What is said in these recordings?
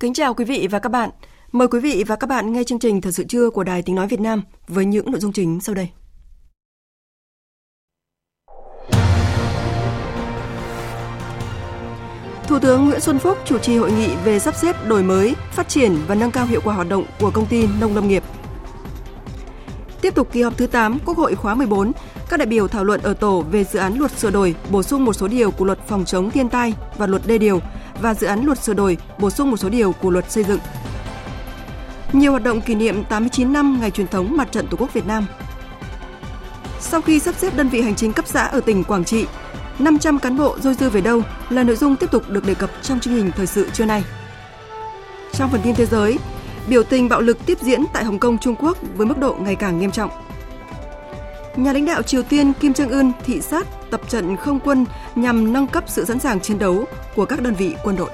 Kính chào quý vị và các bạn. Mời quý vị và các bạn nghe chương trình Thật sự trưa của Đài Tiếng Nói Việt Nam với những nội dung chính sau đây. Thủ tướng Nguyễn Xuân Phúc chủ trì hội nghị về sắp xếp đổi mới, phát triển và nâng cao hiệu quả hoạt động của công ty nông lâm nghiệp. Tiếp tục kỳ họp thứ 8 Quốc hội khóa 14, các đại biểu thảo luận ở tổ về dự án luật sửa đổi, bổ sung một số điều của luật phòng chống thiên tai và luật đê điều và dự án luật sửa đổi, bổ sung một số điều của luật xây dựng. Nhiều hoạt động kỷ niệm 89 năm ngày truyền thống Mặt trận Tổ quốc Việt Nam. Sau khi sắp xếp đơn vị hành chính cấp xã ở tỉnh Quảng Trị, 500 cán bộ dôi dư về đâu là nội dung tiếp tục được đề cập trong chương trình thời sự trưa nay. Trong phần tin thế giới, biểu tình bạo lực tiếp diễn tại Hồng Kông, Trung Quốc với mức độ ngày càng nghiêm trọng. Nhà lãnh đạo Triều Tiên Kim Jong Un thị sát tập trận không quân nhằm nâng cấp sự sẵn sàng chiến đấu của các đơn vị quân đội.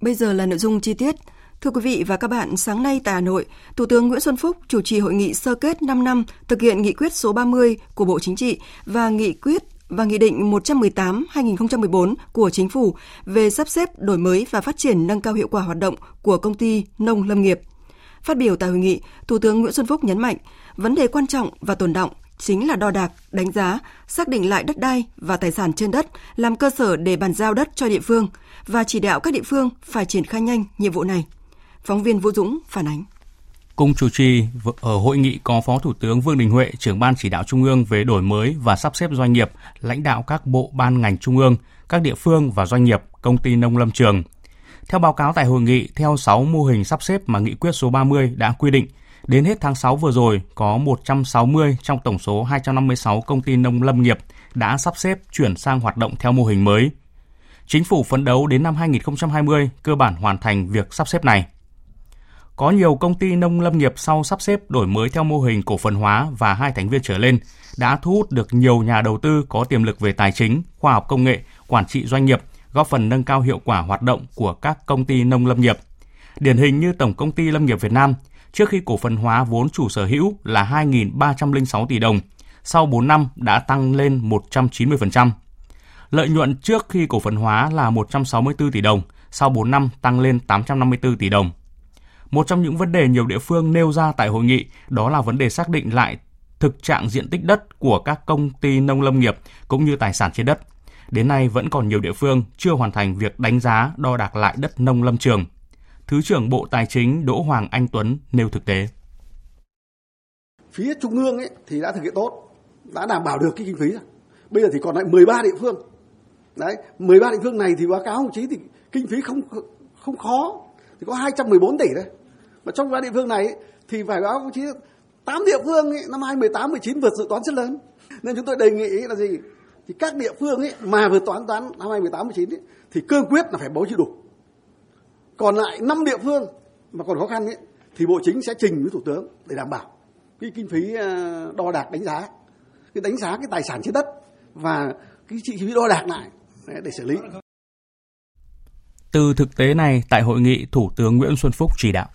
Bây giờ là nội dung chi tiết. Thưa quý vị và các bạn, sáng nay tại Hà Nội, Thủ tướng Nguyễn Xuân Phúc chủ trì hội nghị sơ kết 5 năm thực hiện nghị quyết số 30 của Bộ Chính trị và nghị quyết và Nghị định 118-2014 của Chính phủ về sắp xếp đổi mới và phát triển nâng cao hiệu quả hoạt động của công ty nông lâm nghiệp. Phát biểu tại hội nghị, Thủ tướng Nguyễn Xuân Phúc nhấn mạnh, vấn đề quan trọng và tồn động chính là đo đạc, đánh giá, xác định lại đất đai và tài sản trên đất làm cơ sở để bàn giao đất cho địa phương và chỉ đạo các địa phương phải triển khai nhanh nhiệm vụ này. Phóng viên Vũ Dũng phản ánh. Cùng chủ trì ở hội nghị có Phó Thủ tướng Vương Đình Huệ, trưởng ban chỉ đạo Trung ương về đổi mới và sắp xếp doanh nghiệp, lãnh đạo các bộ ban ngành Trung ương, các địa phương và doanh nghiệp, công ty nông lâm trường. Theo báo cáo tại hội nghị, theo 6 mô hình sắp xếp mà nghị quyết số 30 đã quy định, đến hết tháng 6 vừa rồi có 160 trong tổng số 256 công ty nông lâm nghiệp đã sắp xếp chuyển sang hoạt động theo mô hình mới. Chính phủ phấn đấu đến năm 2020 cơ bản hoàn thành việc sắp xếp này. Có nhiều công ty nông lâm nghiệp sau sắp xếp đổi mới theo mô hình cổ phần hóa và hai thành viên trở lên đã thu hút được nhiều nhà đầu tư có tiềm lực về tài chính, khoa học công nghệ, quản trị doanh nghiệp, góp phần nâng cao hiệu quả hoạt động của các công ty nông lâm nghiệp. Điển hình như Tổng công ty Lâm nghiệp Việt Nam, trước khi cổ phần hóa vốn chủ sở hữu là 2.306 tỷ đồng, sau 4 năm đã tăng lên 190%. Lợi nhuận trước khi cổ phần hóa là 164 tỷ đồng, sau 4 năm tăng lên 854 tỷ đồng. Một trong những vấn đề nhiều địa phương nêu ra tại hội nghị đó là vấn đề xác định lại thực trạng diện tích đất của các công ty nông lâm nghiệp cũng như tài sản trên đất. Đến nay vẫn còn nhiều địa phương chưa hoàn thành việc đánh giá đo đạc lại đất nông lâm trường. Thứ trưởng Bộ Tài chính Đỗ Hoàng Anh Tuấn nêu thực tế. Phía Trung ương ấy thì đã thực hiện tốt, đã đảm bảo được cái kinh phí rồi. Bây giờ thì còn lại 13 địa phương. Đấy, 13 địa phương này thì báo cáo đồng chí thì kinh phí không không khó, thì có 214 tỷ đấy. Mà trong ba địa phương này thì phải báo đồng chí 8 địa phương ấy, năm 2018 19 vượt dự toán rất lớn. Nên chúng tôi đề nghị là gì? Thì các địa phương ấy mà vượt toán toán năm 2018 19 ấy, thì cương quyết là phải bố trí đủ. Còn lại 5 địa phương mà còn khó khăn ấy thì Bộ Chính sẽ trình với Thủ tướng để đảm bảo cái kinh phí ờ, đo đạc đánh giá cái đánh giá cái tài sản trên đất và cái chi phí đo đạc lại để xử lý. Từ thực tế này, tại hội nghị, Thủ tướng Nguyễn Xuân Phúc chỉ đạo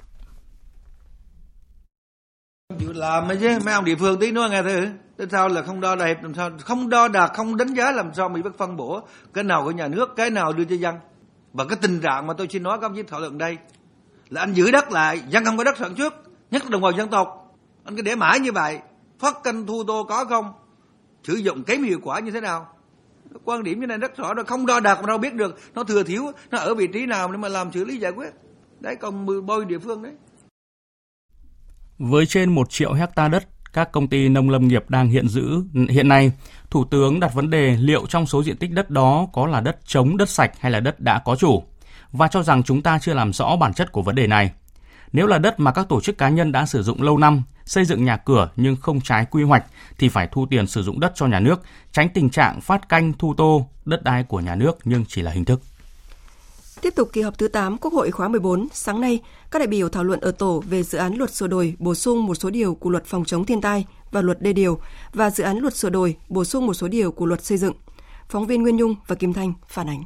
chịu làm mà chứ, mấy ông địa phương tí nữa nghe thử tại sao là không đo đẹp làm sao không đo đạc, không đánh giá làm sao mình biết phân bổ. Cái nào của nhà nước, cái nào đưa cho dân. Và cái tình trạng mà tôi xin nói, các ông chí thảo luận đây, là anh giữ đất lại, dân không có đất sản xuất, nhất là đồng bào dân tộc. Anh cứ để mãi như vậy, phát canh thu tô có không? Sử dụng kém hiệu quả như thế nào? Quan điểm như này rất rõ rồi không đo đạc mà đâu biết được. Nó thừa thiếu, nó ở vị trí nào để mà làm xử lý giải quyết. Đấy, còn bôi địa phương đấy. Với trên 1 triệu hecta đất, các công ty nông lâm nghiệp đang hiện giữ hiện nay, Thủ tướng đặt vấn đề liệu trong số diện tích đất đó có là đất trống, đất sạch hay là đất đã có chủ và cho rằng chúng ta chưa làm rõ bản chất của vấn đề này. Nếu là đất mà các tổ chức cá nhân đã sử dụng lâu năm, xây dựng nhà cửa nhưng không trái quy hoạch thì phải thu tiền sử dụng đất cho nhà nước, tránh tình trạng phát canh thu tô đất đai của nhà nước nhưng chỉ là hình thức. Tiếp tục kỳ họp thứ 8 Quốc hội khóa 14, sáng nay, các đại biểu thảo luận ở tổ về dự án luật sửa đổi bổ sung một số điều của luật phòng chống thiên tai và luật đê điều và dự án luật sửa đổi bổ sung một số điều của luật xây dựng. Phóng viên Nguyên Nhung và Kim Thanh phản ánh.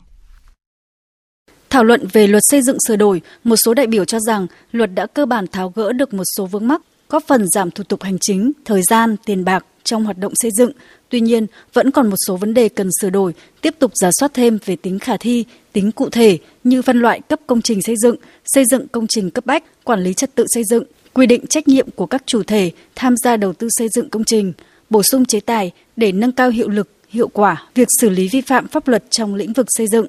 Thảo luận về luật xây dựng sửa đổi, một số đại biểu cho rằng luật đã cơ bản tháo gỡ được một số vướng mắc, góp phần giảm thủ tục hành chính, thời gian, tiền bạc trong hoạt động xây dựng. Tuy nhiên, vẫn còn một số vấn đề cần sửa đổi, tiếp tục giả soát thêm về tính khả thi, tính cụ thể như phân loại cấp công trình xây dựng, xây dựng công trình cấp bách, quản lý trật tự xây dựng, quy định trách nhiệm của các chủ thể tham gia đầu tư xây dựng công trình, bổ sung chế tài để nâng cao hiệu lực, hiệu quả việc xử lý vi phạm pháp luật trong lĩnh vực xây dựng.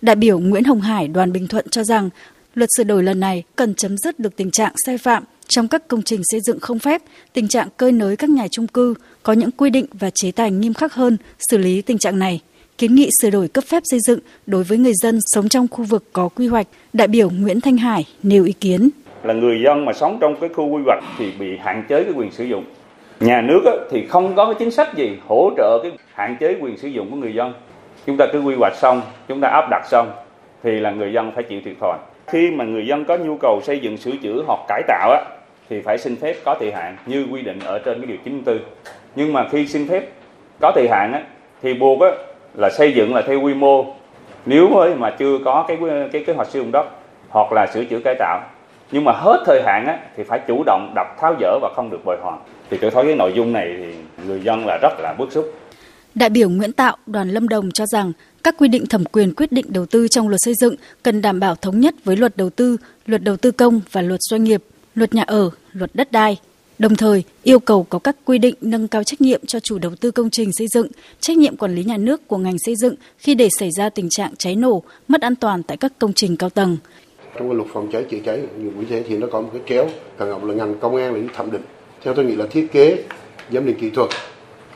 Đại biểu Nguyễn Hồng Hải đoàn Bình Thuận cho rằng luật sửa đổi lần này cần chấm dứt được tình trạng sai phạm trong các công trình xây dựng không phép, tình trạng cơi nới các nhà trung cư, có những quy định và chế tài nghiêm khắc hơn xử lý tình trạng này. Kiến nghị sửa đổi cấp phép xây dựng đối với người dân sống trong khu vực có quy hoạch, đại biểu Nguyễn Thanh Hải nêu ý kiến. Là người dân mà sống trong cái khu quy hoạch thì bị hạn chế cái quyền sử dụng. Nhà nước thì không có cái chính sách gì hỗ trợ cái hạn chế quyền sử dụng của người dân. Chúng ta cứ quy hoạch xong, chúng ta áp đặt xong thì là người dân phải chịu thiệt thòi. Khi mà người dân có nhu cầu xây dựng sửa chữa hoặc cải tạo á, thì phải xin phép có thời hạn như quy định ở trên cái điều 94. Nhưng mà khi xin phép có thời hạn á, thì buộc á, là xây dựng là theo quy mô. Nếu mà chưa có cái cái kế hoạch sử dụng đất hoặc là sửa chữa cải tạo. Nhưng mà hết thời hạn á, thì phải chủ động đập tháo dỡ và không được bồi hoàn. Thì tôi thấy cái nội dung này thì người dân là rất là bức xúc. Đại biểu Nguyễn Tạo, đoàn Lâm Đồng cho rằng các quy định thẩm quyền quyết định đầu tư trong luật xây dựng cần đảm bảo thống nhất với luật đầu tư, luật đầu tư công và luật doanh nghiệp, luật nhà ở, luật đất đai. Đồng thời, yêu cầu có các quy định nâng cao trách nhiệm cho chủ đầu tư công trình xây dựng, trách nhiệm quản lý nhà nước của ngành xây dựng khi để xảy ra tình trạng cháy nổ, mất an toàn tại các công trình cao tầng. Trong cái luật phòng cháy chữa cháy, như thế thì nó có một cái kéo, cần ngọc là ngành công an là thẩm định. Theo tôi nghĩ là thiết kế, giám định kỹ thuật,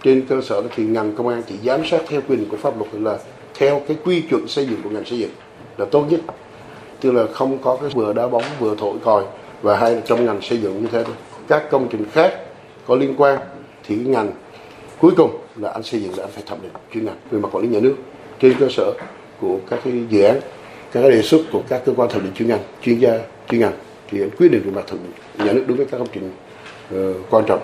trên cơ sở thì ngành công an chỉ giám sát theo quy định của pháp luật là theo cái quy chuẩn xây dựng của ngành xây dựng là tốt nhất tức là không có cái vừa đá bóng vừa thổi còi và hay là trong ngành xây dựng như thế thôi các công trình khác có liên quan thì ngành cuối cùng là anh xây dựng là anh phải thẩm định chuyên ngành về mặt quản lý nhà nước trên cơ sở của các cái dự án các cái đề xuất của các cơ quan thẩm định chuyên ngành chuyên gia chuyên ngành thì anh quyết định về mặt thẩm định nhà nước đối với các công trình uh, quan trọng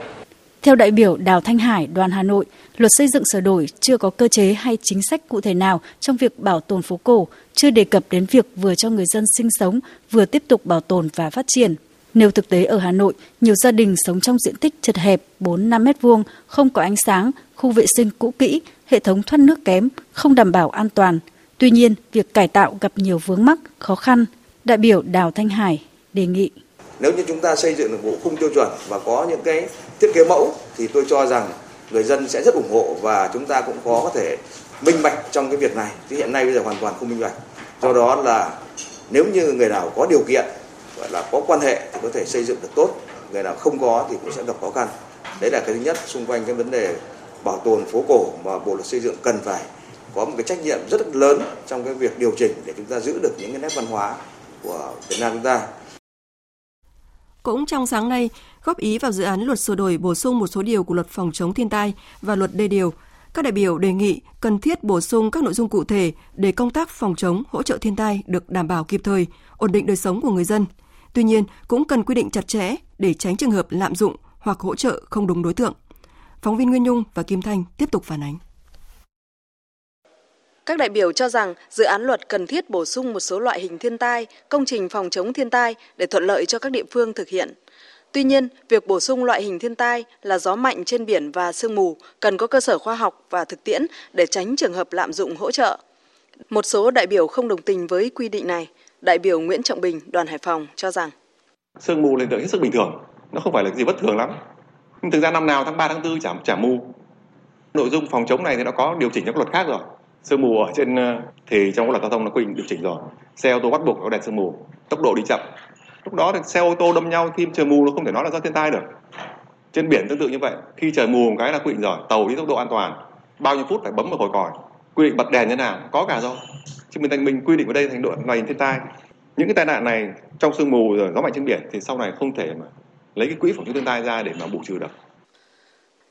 theo đại biểu Đào Thanh Hải, đoàn Hà Nội, luật xây dựng sửa đổi chưa có cơ chế hay chính sách cụ thể nào trong việc bảo tồn phố cổ, chưa đề cập đến việc vừa cho người dân sinh sống, vừa tiếp tục bảo tồn và phát triển. Nếu thực tế ở Hà Nội, nhiều gia đình sống trong diện tích chật hẹp 4-5 mét vuông, không có ánh sáng, khu vệ sinh cũ kỹ, hệ thống thoát nước kém, không đảm bảo an toàn. Tuy nhiên, việc cải tạo gặp nhiều vướng mắc, khó khăn. Đại biểu Đào Thanh Hải đề nghị. Nếu như chúng ta xây dựng được bộ khung tiêu chuẩn và có những cái thiết kế mẫu thì tôi cho rằng người dân sẽ rất ủng hộ và chúng ta cũng có thể minh bạch trong cái việc này. Chứ hiện nay bây giờ hoàn toàn không minh bạch. Do đó là nếu như người nào có điều kiện gọi là có quan hệ thì có thể xây dựng được tốt, người nào không có thì cũng sẽ gặp khó khăn. Đấy là cái thứ nhất xung quanh cái vấn đề bảo tồn phố cổ mà Bộ luật xây dựng cần phải có một cái trách nhiệm rất lớn trong cái việc điều chỉnh để chúng ta giữ được những cái nét văn hóa của Việt Nam chúng ta. Cũng trong sáng nay, góp ý vào dự án luật sửa đổi bổ sung một số điều của luật phòng chống thiên tai và luật đê điều, các đại biểu đề nghị cần thiết bổ sung các nội dung cụ thể để công tác phòng chống hỗ trợ thiên tai được đảm bảo kịp thời, ổn định đời sống của người dân. Tuy nhiên, cũng cần quy định chặt chẽ để tránh trường hợp lạm dụng hoặc hỗ trợ không đúng đối tượng. Phóng viên Nguyên Nhung và Kim Thanh tiếp tục phản ánh. Các đại biểu cho rằng dự án luật cần thiết bổ sung một số loại hình thiên tai, công trình phòng chống thiên tai để thuận lợi cho các địa phương thực hiện. Tuy nhiên, việc bổ sung loại hình thiên tai là gió mạnh trên biển và sương mù cần có cơ sở khoa học và thực tiễn để tránh trường hợp lạm dụng hỗ trợ. Một số đại biểu không đồng tình với quy định này. Đại biểu Nguyễn Trọng Bình, đoàn Hải Phòng cho rằng Sương mù là hiện tượng hết sức bình thường, nó không phải là gì bất thường lắm. Nhưng thực ra năm nào tháng 3 tháng 4 chả chả mù. Nội dung phòng chống này thì nó có điều chỉnh các luật khác rồi. Sương mù ở trên ờ, thì trong luật giao thông nó quy định điều chỉnh rồi. Xe ô tô bắt buộc có đèn sương mù. Tốc độ đi chậm. Lúc đó thì xe ô tô đâm nhau khi trời mù nó không thể nói là do thiên tai được. Trên biển tương tự như vậy, khi trời mù một cái là quy định rồi, tàu đi tốc độ an toàn, bao nhiêu phút phải bấm vào hồi còi, quy định bật đèn như nào, có cả rồi. Chứ mình mình quy định ở đây thành độ loại hình thiên tai. Những cái tai nạn này trong sương mù rồi gió mạnh trên biển thì sau này không thể mà lấy cái quỹ phòng chống thiên tai ra để mà bù trừ được.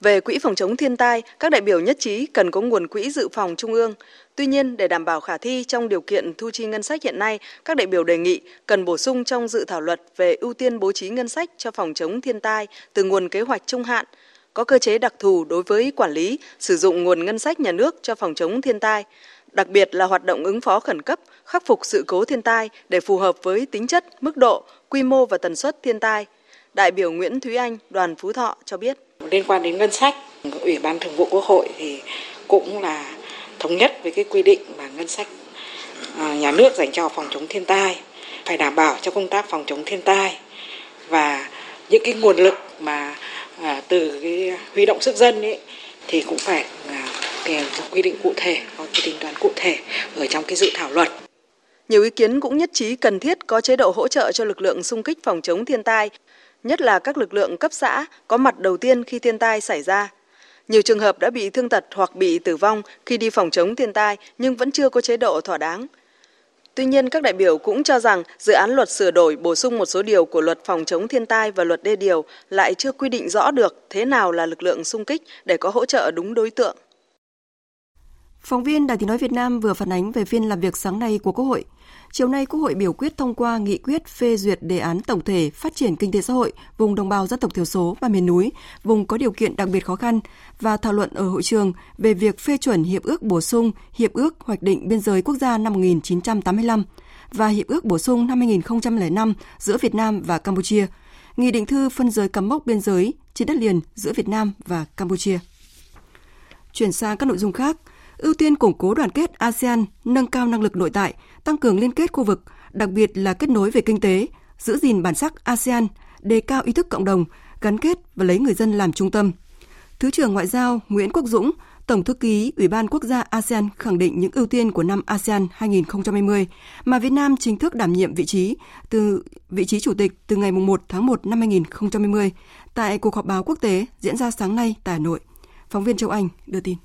Về quỹ phòng chống thiên tai, các đại biểu nhất trí cần có nguồn quỹ dự phòng trung ương. Tuy nhiên, để đảm bảo khả thi trong điều kiện thu chi ngân sách hiện nay, các đại biểu đề nghị cần bổ sung trong dự thảo luật về ưu tiên bố trí ngân sách cho phòng chống thiên tai từ nguồn kế hoạch trung hạn, có cơ chế đặc thù đối với quản lý, sử dụng nguồn ngân sách nhà nước cho phòng chống thiên tai, đặc biệt là hoạt động ứng phó khẩn cấp, khắc phục sự cố thiên tai để phù hợp với tính chất, mức độ, quy mô và tần suất thiên tai. Đại biểu Nguyễn Thúy Anh, đoàn Phú Thọ cho biết. Liên quan đến ngân sách, Ủy ban Thường vụ Quốc hội thì cũng là thống nhất với cái quy định mà ngân sách à, nhà nước dành cho phòng chống thiên tai phải đảm bảo cho công tác phòng chống thiên tai và những cái nguồn lực mà à, từ cái huy động sức dân ấy thì cũng phải à, à, quy định cụ thể có cái tính toán cụ thể ở trong cái dự thảo luật. Nhiều ý kiến cũng nhất trí cần thiết có chế độ hỗ trợ cho lực lượng xung kích phòng chống thiên tai, nhất là các lực lượng cấp xã có mặt đầu tiên khi thiên tai xảy ra. Nhiều trường hợp đã bị thương tật hoặc bị tử vong khi đi phòng chống thiên tai nhưng vẫn chưa có chế độ thỏa đáng. Tuy nhiên, các đại biểu cũng cho rằng dự án luật sửa đổi bổ sung một số điều của luật phòng chống thiên tai và luật đê điều lại chưa quy định rõ được thế nào là lực lượng xung kích để có hỗ trợ đúng đối tượng. Phóng viên Đài Tiếng Nói Việt Nam vừa phản ánh về phiên làm việc sáng nay của Quốc hội. Chiều nay, Quốc hội biểu quyết thông qua nghị quyết phê duyệt đề án tổng thể phát triển kinh tế xã hội vùng đồng bào dân tộc thiểu số và miền núi, vùng có điều kiện đặc biệt khó khăn và thảo luận ở hội trường về việc phê chuẩn hiệp ước bổ sung hiệp ước hoạch định biên giới quốc gia năm 1985 và hiệp ước bổ sung năm 2005 giữa Việt Nam và Campuchia, nghị định thư phân giới cắm mốc biên giới trên đất liền giữa Việt Nam và Campuchia. Chuyển sang các nội dung khác, ưu tiên củng cố đoàn kết ASEAN, nâng cao năng lực nội tại, tăng cường liên kết khu vực, đặc biệt là kết nối về kinh tế, giữ gìn bản sắc ASEAN, đề cao ý thức cộng đồng, gắn kết và lấy người dân làm trung tâm. Thứ trưởng Ngoại giao Nguyễn Quốc Dũng, Tổng thư ký Ủy ban Quốc gia ASEAN khẳng định những ưu tiên của năm ASEAN 2020 mà Việt Nam chính thức đảm nhiệm vị trí từ vị trí chủ tịch từ ngày 1 tháng 1 năm 2020 tại cuộc họp báo quốc tế diễn ra sáng nay tại Hà Nội. Phóng viên Châu Anh đưa tin.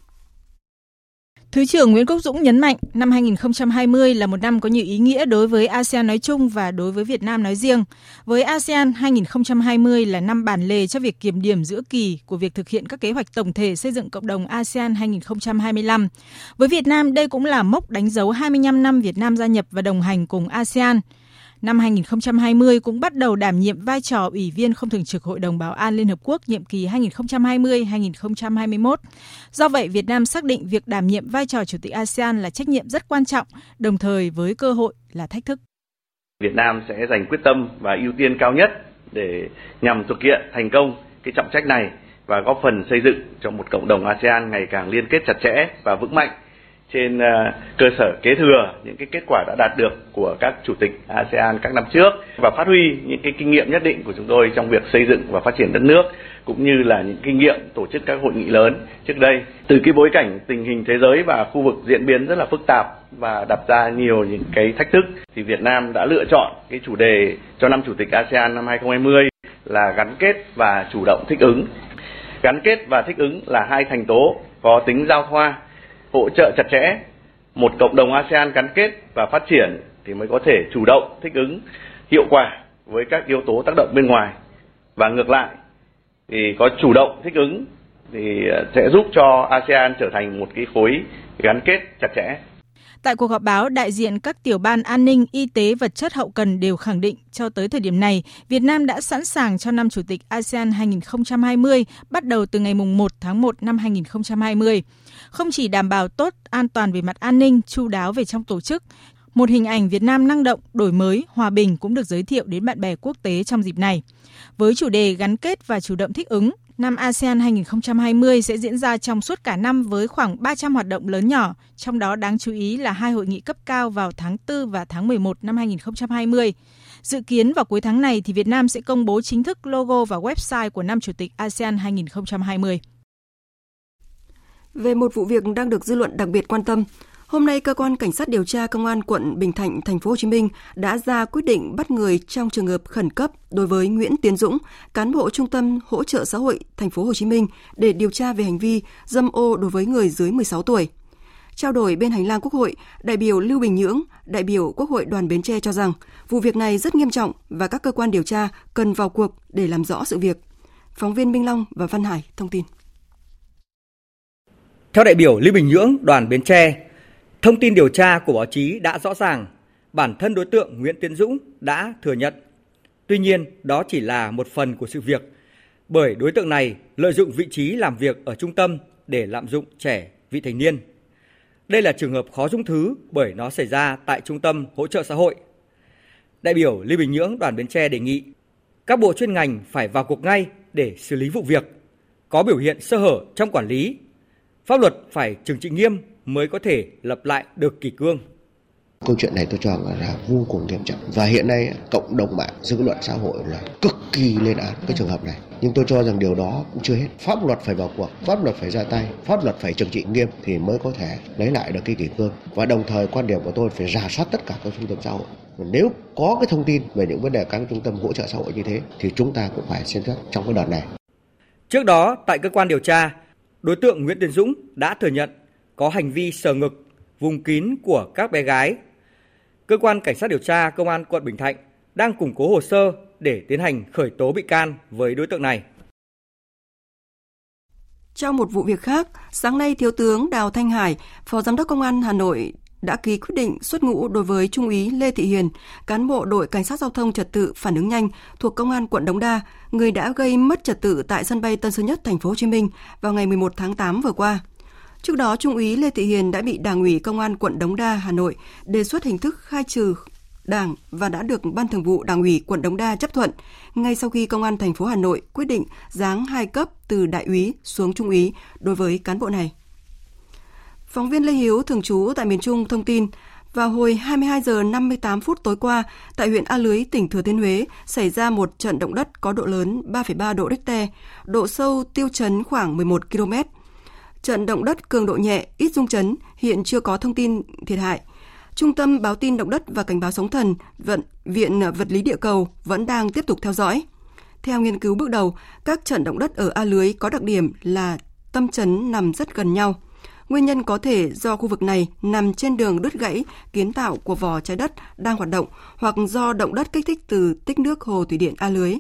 Thứ trưởng Nguyễn Quốc Dũng nhấn mạnh, năm 2020 là một năm có nhiều ý nghĩa đối với ASEAN nói chung và đối với Việt Nam nói riêng. Với ASEAN, 2020 là năm bản lề cho việc kiểm điểm giữa kỳ của việc thực hiện các kế hoạch tổng thể xây dựng cộng đồng ASEAN 2025. Với Việt Nam, đây cũng là mốc đánh dấu 25 năm Việt Nam gia nhập và đồng hành cùng ASEAN. Năm 2020 cũng bắt đầu đảm nhiệm vai trò Ủy viên không thường trực Hội đồng Bảo an Liên Hợp Quốc nhiệm kỳ 2020-2021. Do vậy, Việt Nam xác định việc đảm nhiệm vai trò Chủ tịch ASEAN là trách nhiệm rất quan trọng, đồng thời với cơ hội là thách thức. Việt Nam sẽ dành quyết tâm và ưu tiên cao nhất để nhằm thực hiện thành công cái trọng trách này và góp phần xây dựng cho một cộng đồng ASEAN ngày càng liên kết chặt chẽ và vững mạnh trên ờ, cơ sở kế thừa những cái kết quả đã đạt được của các chủ tịch ASEAN các năm trước và phát huy những cái kinh nghiệm nhất định của chúng tôi trong việc xây dựng và phát triển đất nước, cũng như là những kinh nghiệm tổ chức các hội nghị lớn trước đây. Từ cái bối cảnh tình hình thế giới và khu vực diễn biến rất là phức tạp và đặt ra nhiều những cái thách thức, thì Việt Nam đã lựa chọn cái chủ đề cho năm chủ tịch ASEAN năm 2020 là gắn kết và chủ động thích ứng. Gắn kết và thích ứng là hai thành tố có tính giao thoa hỗ trợ chặt chẽ. Một cộng đồng ASEAN gắn kết và phát triển thì mới có thể chủ động thích ứng hiệu quả với các yếu tố tác động bên ngoài. Và ngược lại thì có chủ động thích ứng thì ờ, sẽ giúp cho ASEAN trở thành một cái khối gắn kết chặt chẽ. Tại cuộc họp báo, đại diện các tiểu ban an ninh, y tế, vật chất hậu cần đều khẳng định cho tới thời điểm này, Việt Nam đã sẵn sàng cho năm Chủ tịch ASEAN 2020 bắt đầu từ ngày 1 tháng 1 năm 2020 không chỉ đảm bảo tốt an toàn về mặt an ninh, chu đáo về trong tổ chức, một hình ảnh Việt Nam năng động, đổi mới, hòa bình cũng được giới thiệu đến bạn bè quốc tế trong dịp này. Với chủ đề gắn kết và chủ động thích ứng, năm ASEAN 2020 sẽ diễn ra trong suốt cả năm với khoảng 300 hoạt động lớn nhỏ, trong đó đáng chú ý là hai hội nghị cấp cao vào tháng 4 và tháng 11 năm 2020. Dự kiến vào cuối tháng này thì Việt Nam sẽ công bố chính thức logo và website của năm Chủ tịch ASEAN 2020. Về một vụ việc đang được dư luận đặc biệt quan tâm, Hôm nay, cơ quan cảnh sát điều tra công an quận Bình Thạnh, thành phố Hồ Chí Minh đã ra quyết định bắt người trong trường hợp khẩn cấp đối với Nguyễn Tiến Dũng, cán bộ Trung tâm hỗ trợ xã hội thành phố Hồ Chí Minh để điều tra về hành vi dâm ô đối với người dưới 16 tuổi. Trao đổi bên hành lang Quốc hội, đại biểu Lưu Bình Nhưỡng, đại biểu Quốc hội đoàn Bến Tre cho rằng vụ việc này rất nghiêm trọng và các cơ quan điều tra cần vào cuộc để làm rõ sự việc. Phóng viên Minh Long và Văn Hải thông tin. Theo đại biểu Lý Bình Nhưỡng, đoàn Bến Tre, thông tin điều tra của báo chí đã rõ ràng, bản thân đối tượng Nguyễn Tiến Dũng đã thừa nhận. Tuy nhiên, đó chỉ là một phần của sự việc, bởi đối tượng này lợi dụng vị trí làm việc ở trung tâm để lạm dụng trẻ vị thành niên. Đây là trường hợp khó dung thứ bởi nó xảy ra tại Trung tâm Hỗ trợ xã hội. Đại biểu Lê Bình Nhưỡng đoàn Bến Tre đề nghị các bộ chuyên ngành phải vào cuộc ngay để xử lý vụ việc. Có biểu hiện sơ hở trong quản lý, pháp luật phải trừng trị nghiêm mới có thể lập lại được kỷ cương. Câu chuyện này tôi cho là vô cùng nghiêm trọng và hiện nay cộng đồng mạng dư luận xã hội là cực kỳ lên án cái trường hợp này. Nhưng tôi cho rằng điều đó cũng chưa hết. Pháp luật phải vào cuộc, pháp luật phải ra tay, pháp luật phải trừng trị nghiêm thì mới có thể lấy lại được cái kỷ cương. Và đồng thời quan điểm của tôi phải rà soát tất cả các trung tâm xã hội. Nếu có cái thông tin về những vấn đề các trung tâm hỗ trợ xã hội như thế thì chúng ta cũng phải xem xét trong cái đợt này. Trước đó, tại cơ quan điều tra, đối tượng Nguyễn Tiến Dũng đã thừa nhận có hành vi sờ ngực, vùng kín của các bé gái. Cơ quan Cảnh sát điều tra Công an quận Bình Thạnh đang củng cố hồ sơ để tiến hành khởi tố bị can với đối tượng này. Trong một vụ việc khác, sáng nay Thiếu tướng Đào Thanh Hải, Phó Giám đốc Công an Hà Nội đã ký quyết định xuất ngũ đối với Trung úy Lê Thị Hiền, cán bộ đội Cảnh sát Giao thông Trật tự phản ứng nhanh thuộc Công an quận Đống Đa, người đã gây mất trật tự tại sân bay Tân Sơn Nhất, thành phố Hồ Chí Minh vào ngày 11 tháng 8 vừa qua. Trước đó, Trung úy Lê Thị Hiền đã bị Đảng ủy Công an quận Đống Đa, Hà Nội đề xuất hình thức khai trừ Đảng và đã được Ban Thường vụ Đảng ủy quận Đống Đa chấp thuận ngay sau khi Công an thành phố Hà Nội quyết định giáng hai cấp từ đại úy xuống trung úy đối với cán bộ này. Phóng viên Lê Hiếu thường trú tại miền Trung thông tin, vào hồi 22 giờ 58 phút tối qua, tại huyện A Lưới, tỉnh Thừa Thiên Huế, xảy ra một trận động đất có độ lớn 3,3 độ Richter, độ sâu tiêu chấn khoảng 11 km. Trận động đất cường độ nhẹ, ít rung chấn, hiện chưa có thông tin thiệt hại. Trung tâm báo tin động đất và cảnh báo sóng thần, vận, Viện Vật lý Địa cầu vẫn đang tiếp tục theo dõi. Theo nghiên cứu bước đầu, các trận động đất ở A Lưới có đặc điểm là tâm chấn nằm rất gần nhau. Nguyên nhân có thể do khu vực này nằm trên đường đứt gãy kiến tạo của vò trái đất đang hoạt động hoặc do động đất kích thích từ tích nước hồ thủy điện A Lưới.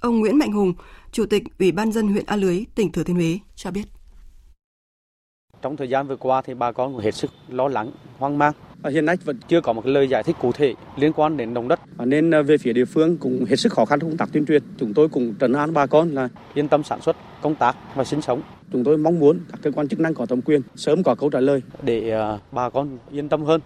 Ông Nguyễn Mạnh Hùng, Chủ tịch Ủy ban dân huyện A Lưới, tỉnh Thừa Thiên Huế cho biết. Trong thời gian vừa qua thì bà con cũng hết sức lo lắng, hoang mang. Hiện nay vẫn chưa có một lời giải thích cụ thể liên quan đến động đất. Nên à, về phía địa phương cũng hết sức khó khăn trong công tác tuyên truyền. Chúng tôi cũng trấn an bà con là yên tâm sản xuất, công tác và sinh sống. Chúng tôi mong muốn các cơ quan chức năng có thẩm quyền sớm có câu trả lời để bà con yên tâm hơn.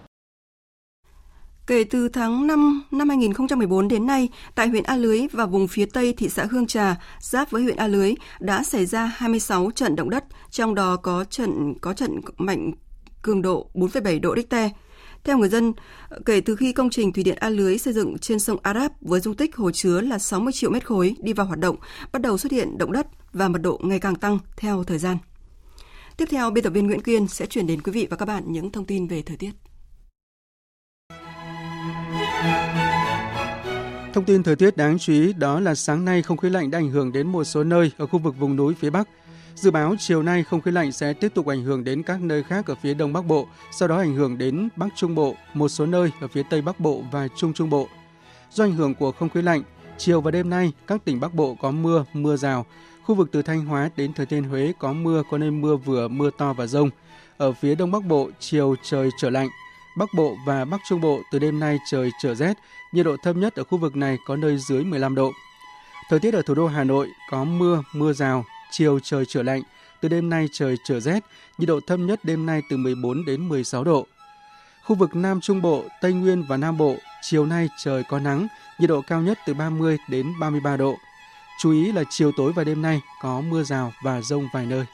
Kể từ tháng 5 năm 2014 đến nay, tại huyện A Lưới và vùng phía Tây thị xã Hương Trà, giáp với huyện A Lưới, đã xảy ra 26 trận động đất, trong đó có trận có trận mạnh cường độ 4,7 độ Richter. Theo người dân, kể từ khi công trình thủy điện A Lưới xây dựng trên sông Arab với dung tích hồ chứa là 60 triệu mét khối đi vào hoạt động, bắt đầu xuất hiện động đất và mật độ ngày càng tăng theo thời gian. Tiếp theo, biên tập viên Nguyễn Quyên sẽ chuyển đến quý vị và các bạn những thông tin về thời tiết. Thông tin thời tiết đáng chú ý đó là sáng nay không khí lạnh đã ảnh hưởng đến một số nơi ở khu vực vùng núi phía Bắc. Dự báo chiều nay không khí lạnh sẽ tiếp tục ảnh hưởng đến các nơi khác ở phía Đông Bắc Bộ, sau đó ảnh hưởng đến Bắc Trung Bộ, một số nơi ở phía Tây Bắc Bộ và Trung Trung Bộ. Do ảnh hưởng của không khí lạnh, chiều và đêm nay các tỉnh Bắc Bộ có mưa, mưa rào. Khu vực từ Thanh Hóa đến Thừa Thiên Huế có mưa, có nơi mưa vừa, mưa to và rông. Ở phía Đông Bắc Bộ, chiều trời trở lạnh, Bắc Bộ và Bắc Trung Bộ từ đêm nay trời trở rét, nhiệt độ thấp nhất ở khu vực này có nơi dưới 15 độ. Thời tiết ở thủ đô Hà Nội có mưa, mưa rào, chiều trời trở lạnh, từ đêm nay trời trở rét, nhiệt độ thấp nhất đêm nay từ 14 đến 16 độ. Khu vực Nam Trung Bộ, Tây Nguyên và Nam Bộ, chiều nay trời có nắng, nhiệt độ cao nhất từ 30 đến 33 độ. Chú ý là chiều tối và đêm nay có mưa rào và rông vài nơi.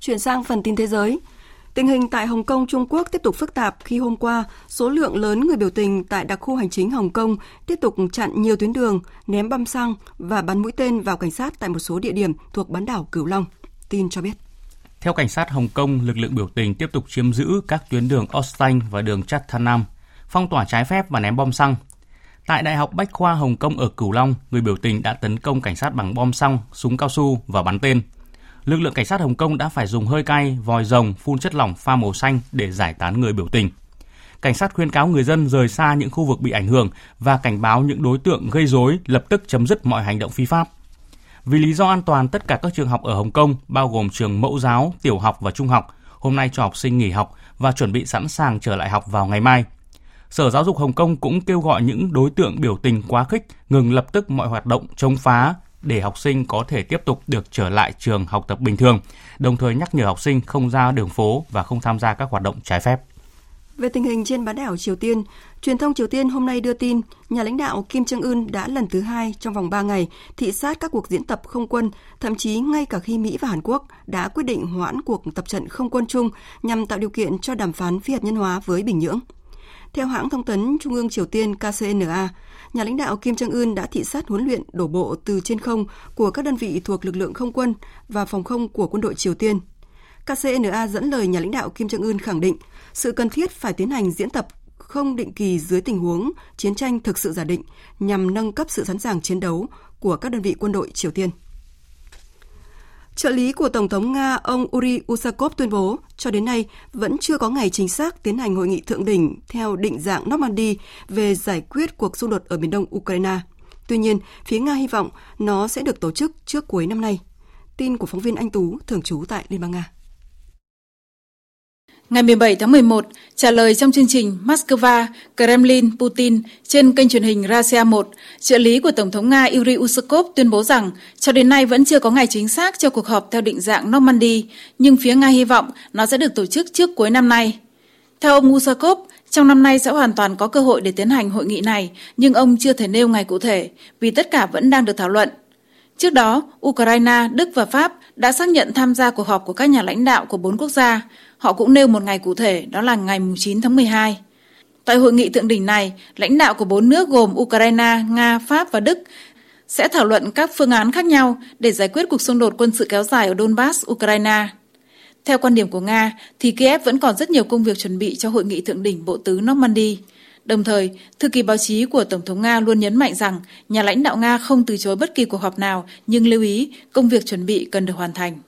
Chuyển sang phần tin thế giới. Tình hình tại Hồng Kông, Trung Quốc tiếp tục phức tạp khi hôm qua, số lượng lớn người biểu tình tại đặc khu hành chính Hồng Kông tiếp tục chặn nhiều tuyến đường, ném bom xăng và bắn mũi tên vào cảnh sát tại một số địa điểm thuộc bán đảo Cửu Long. Tin cho biết. Theo cảnh sát Hồng Kông, lực lượng biểu tình tiếp tục chiếm giữ các tuyến đường Austin và đường Chatham, phong tỏa trái phép và ném bom xăng. Tại Đại học Bách khoa Hồng Kông ở Cửu Long, người biểu tình đã tấn công cảnh sát bằng bom xăng, súng cao su và bắn tên lực lượng cảnh sát Hồng Kông đã phải dùng hơi cay, vòi rồng, phun chất lỏng pha màu xanh để giải tán người biểu tình. Cảnh sát khuyên cáo người dân rời xa những khu vực bị ảnh hưởng và cảnh báo những đối tượng gây rối lập tức chấm dứt mọi hành động phi pháp. Vì lý do an toàn, tất cả các trường học ở Hồng Kông, bao gồm trường mẫu giáo, tiểu học và trung học, hôm nay cho học sinh nghỉ học và chuẩn bị sẵn sàng trở lại học vào ngày mai. Sở Giáo dục Hồng Kông cũng kêu gọi những đối tượng biểu tình quá khích ngừng lập tức mọi hoạt động chống phá, để học sinh có thể tiếp tục được trở lại trường học tập bình thường, đồng thời nhắc nhở học sinh không ra đường phố và không tham gia các hoạt động trái phép. Về tình hình trên bán đảo Triều Tiên, truyền thông Triều Tiên hôm nay đưa tin nhà lãnh đạo Kim Jong Un đã lần thứ hai trong vòng 3 ngày thị sát các cuộc diễn tập không quân, thậm chí ngay cả khi Mỹ và Hàn Quốc đã quyết định hoãn cuộc tập trận không quân chung nhằm tạo điều kiện cho đàm phán phi hạt nhân hóa với Bình Nhưỡng. Theo hãng thông tấn Trung ương Triều Tiên KCNA, nhà lãnh đạo Kim Jong Un đã thị sát huấn luyện đổ bộ từ trên không của các đơn vị thuộc lực lượng không quân và phòng không của quân đội Triều Tiên. KCNA dẫn lời nhà lãnh đạo Kim Jong Un khẳng định sự cần thiết phải tiến hành diễn tập không định kỳ dưới tình huống chiến tranh thực sự giả định nhằm nâng cấp sự sẵn sàng chiến đấu của các đơn vị quân đội Triều Tiên. Trợ lý của Tổng thống Nga ông Uri Usakov tuyên bố, cho đến nay vẫn chưa có ngày chính xác tiến hành hội nghị thượng đỉnh theo định dạng Normandy về giải quyết cuộc xung đột ở miền đông Ukraine. Tuy nhiên, phía Nga hy vọng nó sẽ được tổ chức trước cuối năm nay. Tin của phóng viên Anh Tú, thường trú tại Liên bang Nga. Ngày 17 tháng 11, trả lời trong chương trình Moscow, Kremlin, Putin trên kênh truyền hình Russia 1, trợ lý của Tổng thống Nga Yuri Usakov tuyên bố rằng cho đến nay vẫn chưa có ngày chính xác cho cuộc họp theo định dạng Normandy, nhưng phía Nga hy vọng nó sẽ được tổ chức trước cuối năm nay. Theo ông Usakov, trong năm nay sẽ hoàn toàn có cơ hội để tiến hành hội nghị này, nhưng ông chưa thể nêu ngày cụ thể vì tất cả vẫn đang được thảo luận. Trước đó, Ukraine, Đức và Pháp đã xác nhận tham gia cuộc họp của các nhà lãnh đạo của bốn quốc gia, Họ cũng nêu một ngày cụ thể, đó là ngày 9 tháng 12. Tại hội nghị thượng đỉnh này, lãnh đạo của bốn nước gồm Ukraine, Nga, Pháp và Đức sẽ thảo luận các phương án khác nhau để giải quyết cuộc xung đột quân sự kéo dài ở Donbass, Ukraine. Theo quan điểm của Nga, thì Kiev vẫn còn rất nhiều công việc chuẩn bị cho hội nghị thượng đỉnh bộ tứ Normandy. Đồng thời, thư ký báo chí của Tổng thống Nga luôn nhấn mạnh rằng nhà lãnh đạo Nga không từ chối bất kỳ cuộc họp nào, nhưng lưu ý công việc chuẩn bị cần được hoàn thành.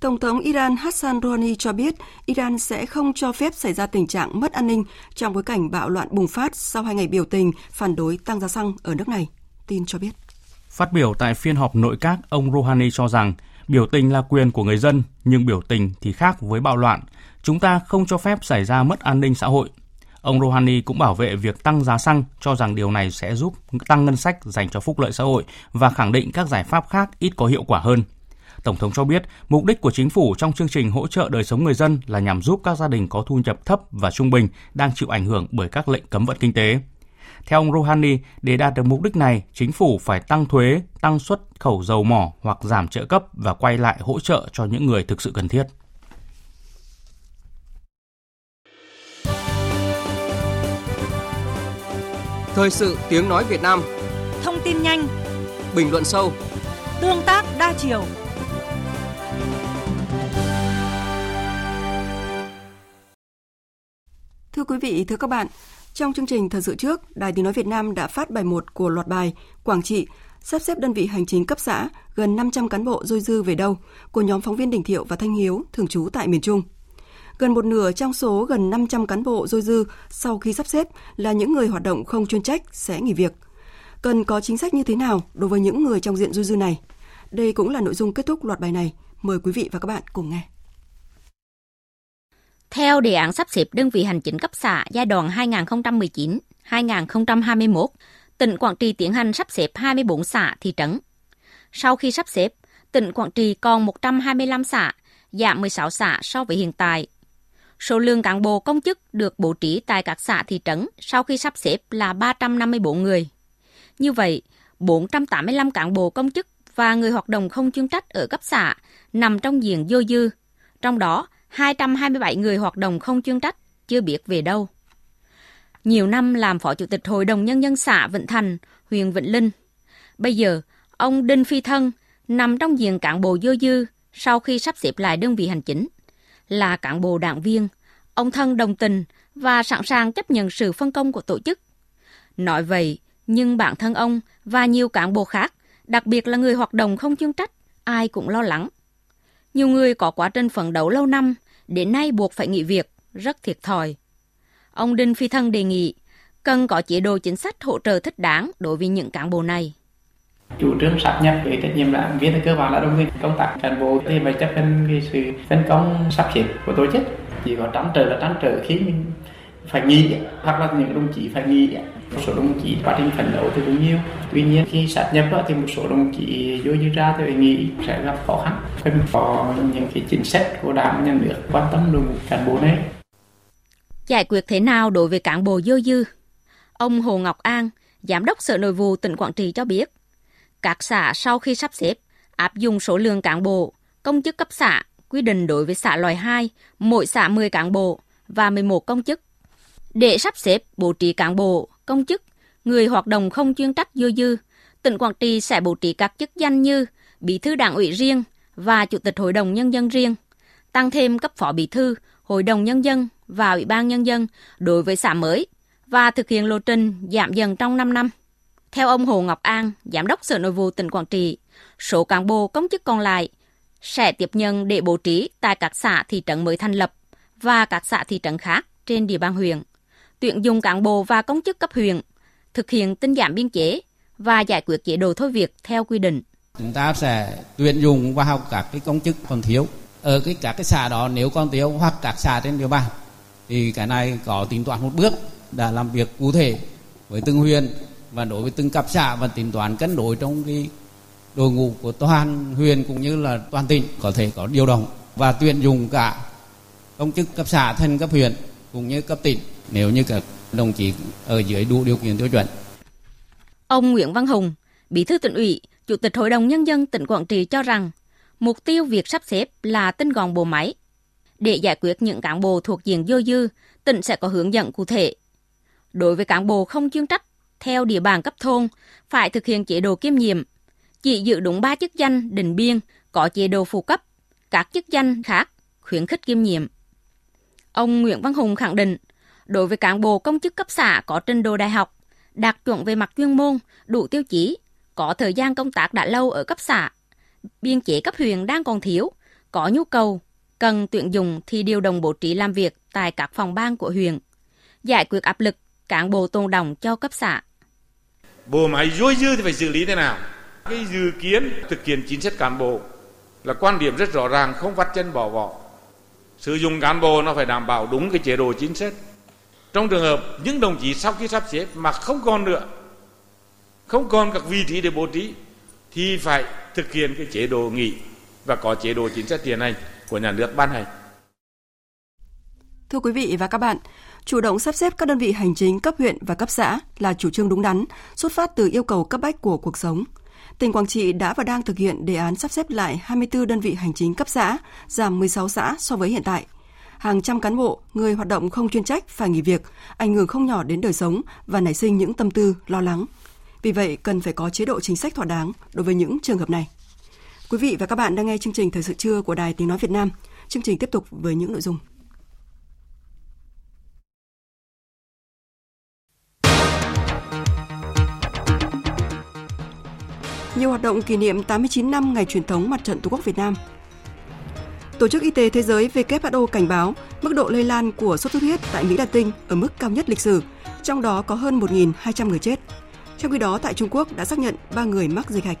Tổng thống Iran Hassan Rouhani cho biết Iran sẽ không cho phép xảy ra tình trạng mất an ninh trong bối cảnh bạo loạn bùng phát sau hai ngày biểu tình phản đối tăng giá xăng ở nước này. Tin cho biết. Phát biểu tại phiên họp nội các, ông Rouhani cho rằng biểu tình là quyền của người dân, nhưng biểu tình thì khác với bạo loạn. Chúng ta không cho phép xảy ra mất an ninh xã hội. Ông Rouhani cũng bảo vệ việc tăng giá xăng, cho rằng điều này sẽ giúp tăng ngân sách dành cho phúc lợi xã hội và khẳng định các giải pháp khác ít có hiệu quả hơn. Tổng thống cho biết, mục đích của chính phủ trong chương trình hỗ trợ đời sống người dân là nhằm giúp các gia đình có thu nhập thấp và trung bình đang chịu ảnh hưởng bởi các lệnh cấm vận kinh tế. Theo ông Rouhani, để đạt được mục đích này, chính phủ phải tăng thuế, tăng xuất khẩu dầu mỏ hoặc giảm trợ cấp và quay lại hỗ trợ cho những người thực sự cần thiết. Thời sự tiếng nói Việt Nam Thông tin nhanh Bình luận sâu Tương tác đa chiều Thưa quý vị, thưa các bạn, trong chương trình thời sự trước, Đài Tiếng Nói Việt Nam đã phát bài 1 của loạt bài Quảng Trị, sắp xếp đơn vị hành chính cấp xã, gần 500 cán bộ dôi dư về đâu, của nhóm phóng viên Đình Thiệu và Thanh Hiếu, thường trú tại miền Trung. Gần một nửa trong số gần 500 cán bộ dôi dư sau khi sắp xếp là những người hoạt động không chuyên trách sẽ nghỉ việc. Cần có chính sách như thế nào đối với những người trong diện dôi dư này? Đây cũng là nội dung kết thúc loạt bài này. Mời quý vị và các bạn cùng nghe. Theo đề án sắp xếp đơn vị hành chính cấp xã giai đoạn 2019-2021, tỉnh Quảng Trị tiến hành sắp xếp 24 xã thị trấn. Sau khi sắp xếp, tỉnh Quảng Trị còn 125 xã, giảm 16 xã so với hiện tại. Số lượng cán bộ công chức được bố trí tại các xã thị trấn sau khi sắp xếp là 354 người. Như vậy, 485 cán bộ công chức và người hoạt động không chuyên trách ở cấp xã nằm trong diện dôi dư, trong đó 227 người hoạt động không chuyên trách, chưa biết về đâu. Nhiều năm làm Phó Chủ tịch Hội đồng Nhân dân xã Vĩnh Thành, huyện Vĩnh Linh. Bây giờ, ông Đinh Phi Thân nằm trong diện cán bộ dư dư sau khi sắp xếp lại đơn vị hành chính. Là cán bộ đảng viên, ông Thân đồng tình và sẵn sàng chấp nhận sự phân công của tổ chức. Nói vậy, nhưng bản thân ông và nhiều cán bộ khác, đặc biệt là người hoạt động không chuyên trách, ai cũng lo lắng. Nhiều người có quá trình phấn đấu lâu năm, đến nay buộc phải nghỉ việc, rất thiệt thòi. Ông Đinh Phi Thân đề nghị cần có chế độ chính sách hỗ trợ thích đáng đối với những cán bộ này. Chủ trương sắp nhập với trách nhiệm đảng viên cơ bản là đồng tình công tác cán bộ thì phải chấp hành cái sự phân công sắp xếp của tổ chức chỉ có trắng trở là trắng trở khi mình phải nghỉ hoặc là những đồng chí phải nghỉ một số đồng chí quá trình phấn đấu thì cũng nhiều. Tuy nhiên khi sát nhập thì một số đồng chí vô dư ra thì nghĩ sẽ gặp khó khăn. Cần có những cái chính sách của đảng nhà nước quan tâm đội ngũ cán bộ này. Giải quyết thế nào đối với cán bộ vô dư? Ông Hồ Ngọc An giám đốc sở nội vụ tỉnh Quảng Trị cho biết các xã sau khi sắp xếp áp dụng số lượng cán bộ công chức cấp xã quy định đối với xã loại 2, mỗi xã 10 cán bộ và 11 công chức. Để sắp xếp bố trí cán bộ, công chức, người hoạt động không chuyên trách dư dư, tỉnh Quảng Trị sẽ bố trí các chức danh như bí thư đảng ủy riêng và chủ tịch hội đồng nhân dân riêng, tăng thêm cấp phó bí thư, hội đồng nhân dân và ủy ban nhân dân đối với xã mới và thực hiện lộ trình giảm dần trong 5 năm. Theo ông Hồ Ngọc An, Giám đốc Sở Nội vụ tỉnh Quảng Trị, số cán bộ công chức còn lại sẽ tiếp nhận để bố trí tại các xã thị trấn mới thành lập và các xã thị trấn khác trên địa bàn huyện, tuyển dụng cán bộ và công chức cấp huyện, thực hiện tinh giảm biên chế và giải quyết chế độ thôi việc theo quy định. Chúng ta sẽ tuyển dụng vào các cái công chức còn thiếu ở cái các cái xã đó nếu còn thiếu hoặc các xã trên địa bàn thì cái này có tính toán một bước đã làm việc cụ thể với từng huyện và đối với từng cấp xã và tính toán cân đối trong cái đội ngũ của toàn huyện cũng như là toàn tỉnh có thể có điều động và tuyển dụng cả công chức cấp xã thành cấp huyện cũng như cấp tỉnh nếu như các đồng chí ở dưới đủ điều kiện tiêu chuẩn. Ông Nguyễn Văn Hùng, Bí thư tỉnh ủy, Chủ tịch Hội đồng Nhân dân tỉnh Quảng Trị cho rằng mục tiêu việc sắp xếp là tinh gọn bộ máy. Để giải quyết những cán bộ thuộc diện vô dư, tỉnh sẽ có hướng dẫn cụ thể. Đối với cán bộ không chuyên trách, theo địa bàn cấp thôn, phải thực hiện chế độ kiêm nhiệm, chỉ giữ đúng 3 chức danh định biên có chế độ phụ cấp, các chức danh khác khuyến khích kiêm nhiệm. Ông Nguyễn Văn Hùng khẳng định, đối với cán bộ công chức cấp xã có trình độ đại học, đạt chuẩn về mặt chuyên môn, đủ tiêu chí, có thời gian công tác đã lâu ở cấp xã, biên chế cấp huyện đang còn thiếu, có nhu cầu, cần tuyển dụng thì điều động bố trí làm việc tại các phòng ban của huyện, giải quyết áp lực cán bộ tồn đồng cho cấp xã. Bộ máy dôi dư thì phải xử lý thế nào? cái dự kiến thực hiện chính sách cán bộ là quan điểm rất rõ ràng không vắt chân bỏ vỏ sử dụng cán bộ nó phải đảm bảo đúng cái chế độ chính sách trong trường hợp những đồng chí sau khi sắp xếp mà không còn nữa không còn các vị trí để bố trí thì phải thực hiện cái chế độ nghỉ và có chế độ chính sách tiền hành của nhà nước ban hành. Thưa quý vị và các bạn, chủ động sắp xếp các đơn vị hành chính cấp huyện và cấp xã là chủ trương đúng đắn, xuất phát từ yêu cầu cấp bách của cuộc sống tỉnh Quảng Trị đã và đang thực hiện đề án sắp xếp lại 24 đơn vị hành chính cấp xã, giảm 16 xã so với hiện tại. Hàng trăm cán bộ, người hoạt động không chuyên trách phải nghỉ việc, ảnh hưởng không nhỏ đến đời sống và nảy sinh những tâm tư, lo lắng. Vì vậy, cần phải có chế độ chính sách thỏa đáng đối với những trường hợp này. Quý vị và các bạn đang nghe chương trình Thời sự trưa của Đài Tiếng Nói Việt Nam. Chương trình tiếp tục với những nội dung. Nhiều hoạt động kỷ niệm 89 năm ngày truyền thống Mặt trận Tổ quốc Việt Nam. Tổ chức Y tế Thế giới WHO cảnh báo mức độ lây lan của sốt xuất huyết tại Mỹ Latin ở mức cao nhất lịch sử, trong đó có hơn 1.200 người chết. Trong khi đó, tại Trung Quốc đã xác nhận 3 người mắc dịch hạch.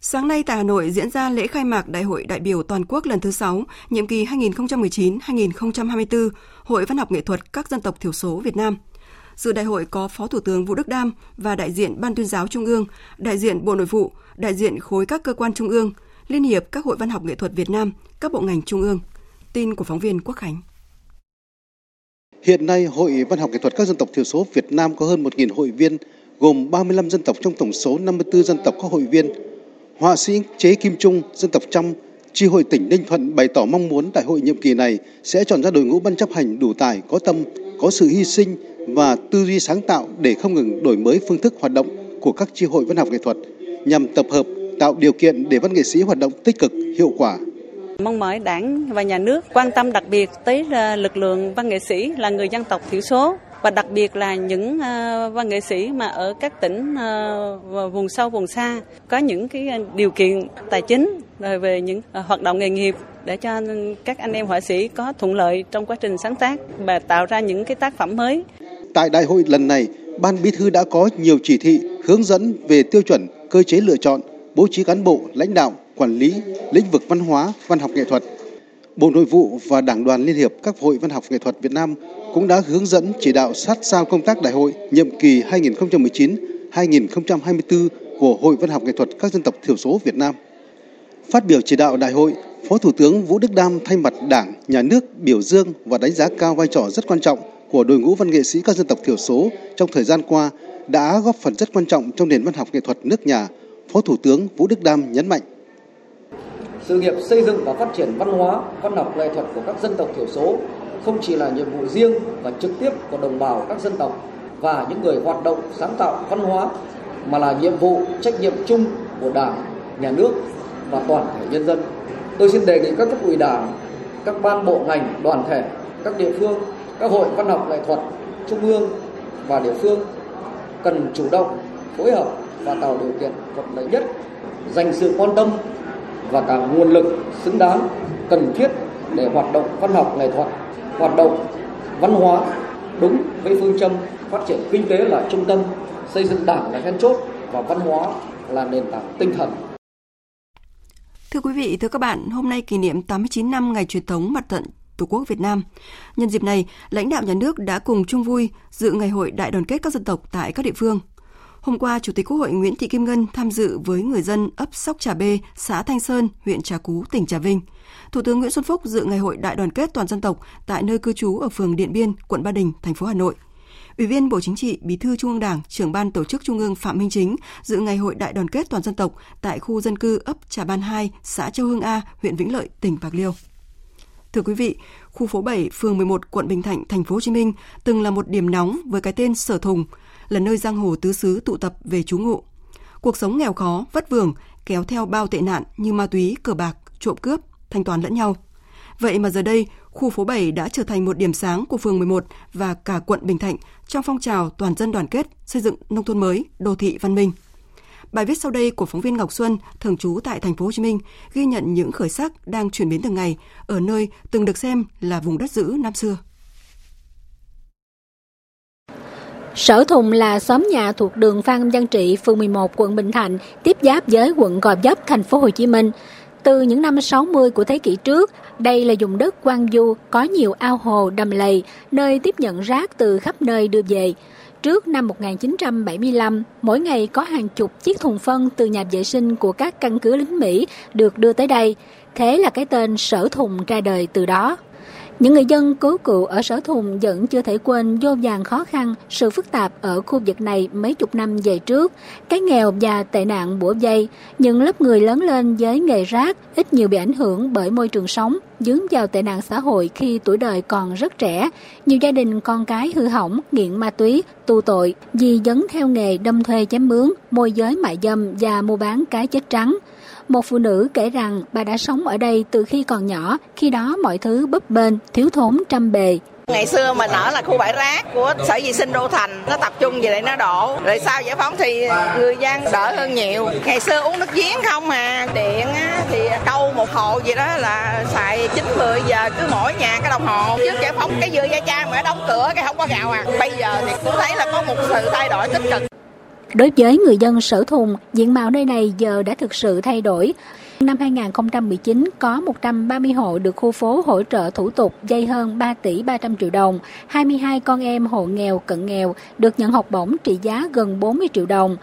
Sáng nay tại Hà Nội diễn ra lễ khai mạc Đại hội đại biểu toàn quốc lần thứ 6, nhiệm kỳ 2019-2024, Hội Văn học nghệ thuật các dân tộc thiểu số Việt Nam. Dự đại hội có Phó Thủ tướng Vũ Đức Đam và đại diện Ban tuyên giáo Trung ương, đại diện Bộ Nội vụ, đại diện khối các cơ quan trung ương, Liên hiệp các hội văn học nghệ thuật Việt Nam, các bộ ngành trung ương. Tin của phóng viên Quốc Khánh. Hiện nay, Hội Văn học nghệ thuật các dân tộc thiểu số Việt Nam có hơn 1.000 hội viên gồm 35 dân tộc trong tổng số 54 dân tộc có hội viên. Họa sĩ Chế Kim Trung, dân tộc Trăm, Tri hội tỉnh Ninh Thuận bày tỏ mong muốn đại hội nhiệm kỳ này sẽ chọn ra đội ngũ ban chấp hành đủ tài, có tâm, có sự hy sinh và tư duy sáng tạo để không ngừng đổi mới phương thức hoạt động của các tri hội văn học nghệ thuật nhằm tập hợp, tạo điều kiện để văn nghệ sĩ hoạt động tích cực, hiệu quả. Mong mỏi Đảng và Nhà nước quan tâm đặc biệt tới ờ, lực lượng văn nghệ sĩ là người dân tộc thiểu số và đặc biệt là những ờ, văn nghệ sĩ mà ở các tỉnh ờ, vùng sâu vùng xa có những cái ờ, điều kiện tài chính rồi về những hoạt động nghề nghiệp để cho các anh em họa sĩ có thuận lợi trong quá trình sáng tác và tạo ra những cái tác phẩm mới. Tại đại hội lần này, Ban Bí thư đã có nhiều chỉ thị hướng dẫn về tiêu chuẩn, cơ chế lựa chọn, bố trí cán bộ, lãnh đạo, quản lý lĩnh vực văn hóa, văn học nghệ thuật. Bộ Nội vụ và Đảng đoàn Liên hiệp các hội văn học nghệ thuật Việt Nam cũng đã hướng dẫn chỉ đạo sát sao công tác đại hội nhiệm kỳ 2019-2024 của Hội Văn học nghệ thuật các dân tộc thiểu số Việt Nam. Phát biểu chỉ đạo đại hội, Phó Thủ tướng Vũ Đức Đam thay mặt Đảng, Nhà nước biểu dương và đánh giá cao vai trò rất quan trọng của đội ngũ văn nghệ sĩ các dân tộc thiểu số trong thời gian qua đã góp phần rất quan trọng trong nền văn học nghệ thuật nước nhà, Phó Thủ tướng Vũ Đức Đam nhấn mạnh. Sự nghiệp xây dựng và phát triển văn hóa, văn học nghệ thuật của các dân tộc thiểu số không chỉ là nhiệm vụ riêng và trực tiếp của đồng bào các dân tộc và những người hoạt động sáng tạo văn hóa mà là nhiệm vụ trách nhiệm chung của Đảng, Nhà nước và toàn thể nhân dân. Tôi xin đề nghị các cấp ủy Đảng, các ban bộ ngành, đoàn thể, các địa phương, các hội văn học nghệ thuật trung ương và địa phương cần chủ động phối hợp và tạo điều kiện thuận lợi nhất dành sự quan tâm và cả nguồn lực xứng đáng cần thiết để hoạt động văn học nghệ thuật hoạt động văn hóa đúng với phương châm phát triển kinh tế là trung tâm xây dựng đảng là then chốt và văn hóa là nền tảng tinh thần Thưa quý vị, thưa các bạn, hôm nay kỷ niệm 89 năm ngày truyền thống mặt trận Tổ quốc Việt Nam. Nhân dịp này, lãnh đạo nhà nước đã cùng chung vui dự ngày hội đại đoàn kết các dân tộc tại các địa phương. Hôm qua, Chủ tịch Quốc hội Nguyễn Thị Kim Ngân tham dự với người dân ấp Sóc Trà Bê, xã Thanh Sơn, huyện Trà Cú, tỉnh Trà Vinh. Thủ tướng Nguyễn Xuân Phúc dự ngày hội đại đoàn kết toàn dân tộc tại nơi cư trú ở phường Điện Biên, quận Ba Đình, thành phố Hà Nội. Ủy viên Bộ Chính trị, Bí thư Trung ương Đảng, trưởng ban tổ chức Trung ương Phạm Minh Chính dự ngày hội đại đoàn kết toàn dân tộc tại khu dân cư ấp Trà Ban 2, xã Châu Hưng A, huyện Vĩnh Lợi, tỉnh Bạc Liêu. Thưa quý vị, khu phố 7, phường 11, quận Bình Thạnh, thành phố Hồ Chí Minh từng là một điểm nóng với cái tên Sở Thùng, là nơi giang hồ tứ xứ tụ tập về trú ngụ. Cuộc sống nghèo khó, vất vưởng, kéo theo bao tệ nạn như ma túy, cờ bạc, trộm cướp, thanh toán lẫn nhau. Vậy mà giờ đây, khu phố 7 đã trở thành một điểm sáng của phường 11 và cả quận Bình Thạnh trong phong trào toàn dân đoàn kết xây dựng nông thôn mới, đô thị văn minh. Bài viết sau đây của phóng viên Ngọc Xuân, thường trú tại thành phố Hồ Chí Minh, ghi nhận những khởi sắc đang chuyển biến từng ngày ở nơi từng được xem là vùng đất giữ năm xưa. Sở Thùng là xóm nhà thuộc đường Phan Văn Trị, phường 11, quận Bình Thạnh, tiếp giáp với quận Gò Vấp, thành phố Hồ Chí Minh. Từ những năm 60 của thế kỷ trước, đây là vùng đất quang du, có nhiều ao hồ, đầm lầy, nơi tiếp nhận rác từ khắp nơi đưa về. Trước năm 1975, mỗi ngày có hàng chục chiếc thùng phân từ nhà vệ sinh của các căn cứ lính Mỹ được đưa tới đây. Thế là cái tên Sở Thùng ra đời từ đó. Những người dân cứu cựu ở Sở Thùng vẫn chưa thể quên vô vàng khó khăn, sự phức tạp ở khu vực này mấy chục năm về trước, cái nghèo và tệ nạn bủa dây. Những lớp người lớn lên với nghề rác ít nhiều bị ảnh hưởng bởi môi trường sống, dướng vào tệ nạn xã hội khi tuổi đời còn rất trẻ. Nhiều gia đình con cái hư hỏng, nghiện ma túy, tu tội vì dấn theo nghề đâm thuê chém mướn, môi giới mại dâm và mua bán cái chết trắng. Một phụ nữ kể rằng bà đã sống ở đây từ khi còn nhỏ, khi đó mọi thứ bấp bênh, thiếu thốn trăm bề, Ngày xưa mình ở là khu bãi rác của Sở Vệ sinh Đô Thành, nó tập trung về đây nó đổ. Rồi sau giải phóng thì người dân đỡ hơn nhiều. Ngày xưa uống nước giếng không mà, điện á, thì câu một hộ gì đó là xài 9 10 giờ cứ mỗi nhà cái đồng hồ. Trước giải phóng cái vừa Gia Trang mà đóng cửa cái không có gạo à. Bây giờ thì cũng thấy là có một sự thay đổi tích cực. Đối với người dân sở thùng, diện mạo nơi này giờ đã thực sự thay đổi. Năm 2019 có 130 hộ được khu phố hỗ trợ thủ tục dây hơn 3 tỷ 300 triệu đồng, 22 con em hộ nghèo cận nghèo được nhận học bổng trị giá gần 40 triệu đồng.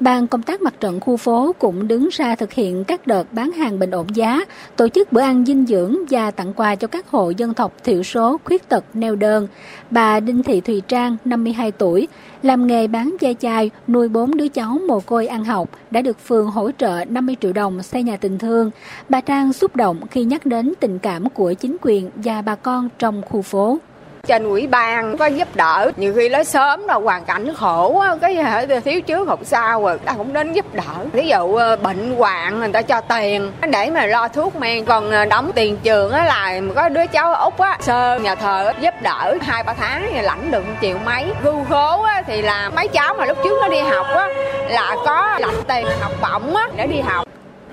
Ban công tác mặt trận khu phố cũng đứng ra thực hiện các đợt bán hàng bình ổn giá, tổ chức bữa ăn dinh dưỡng và tặng quà cho các hộ dân tộc thiểu số khuyết tật neo đơn. Bà Đinh Thị Thùy Trang, 52 tuổi, làm nghề bán da chai, nuôi bốn đứa cháu mồ côi ăn học, đã được phường hỗ trợ 50 triệu đồng xây nhà tình thương. Bà Trang xúc động khi nhắc đến tình cảm của chính quyền và bà con trong khu phố trên ủy ban có giúp đỡ. Nhiều khi nói sớm là hoàn cảnh khổ cái thiếu trước không sau rồi ta cũng đến giúp đỡ. Ví dụ ờ, bệnh hoạn người ta cho tiền để mà lo thuốc men. Còn ờ, đóng tiền trường á là có đứa cháu út á sơ nhà thờ giúp đỡ hai ba tháng thì lãnh được triệu mấy. Gu khố á, thì là mấy cháu mà lúc trước nó đi học á là có lãnh tiền học bổng á để đi học.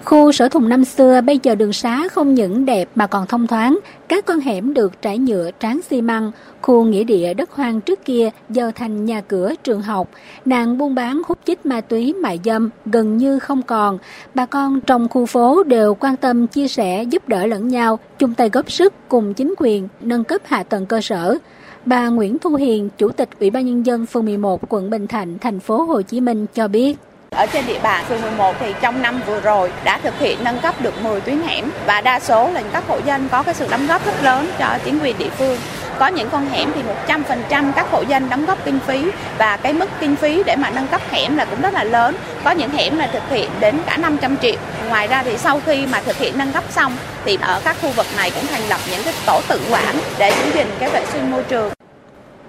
Khu sở thùng năm xưa bây giờ đường xá không những đẹp mà còn thông thoáng, các con hẻm được trải nhựa tráng xi măng, khu nghĩa địa đất hoang trước kia giờ thành nhà cửa trường học, nạn buôn bán hút chích ma túy mại dâm gần như không còn. Bà con trong khu phố đều quan tâm chia sẻ giúp đỡ lẫn nhau, chung tay góp sức cùng chính quyền nâng cấp hạ tầng cơ sở. Bà Nguyễn Thu Hiền, Chủ tịch Ủy ban nhân dân phường 11 quận Bình Thạnh, thành phố Hồ Chí Minh cho biết. Ở trên địa bàn phường 11 thì trong năm vừa rồi đã thực hiện nâng cấp được 10 tuyến hẻm và đa số là các hộ dân có cái sự đóng góp rất lớn cho chính quyền địa phương. Có những con hẻm thì 100% các hộ dân đóng góp kinh phí và cái mức kinh phí để mà nâng cấp hẻm là cũng rất là lớn. Có những hẻm là thực hiện đến cả 500 triệu. Ngoài ra thì sau khi mà thực hiện nâng cấp xong thì ở các khu vực này cũng thành lập những cái tổ tự quản để giữ gìn cái vệ sinh môi trường.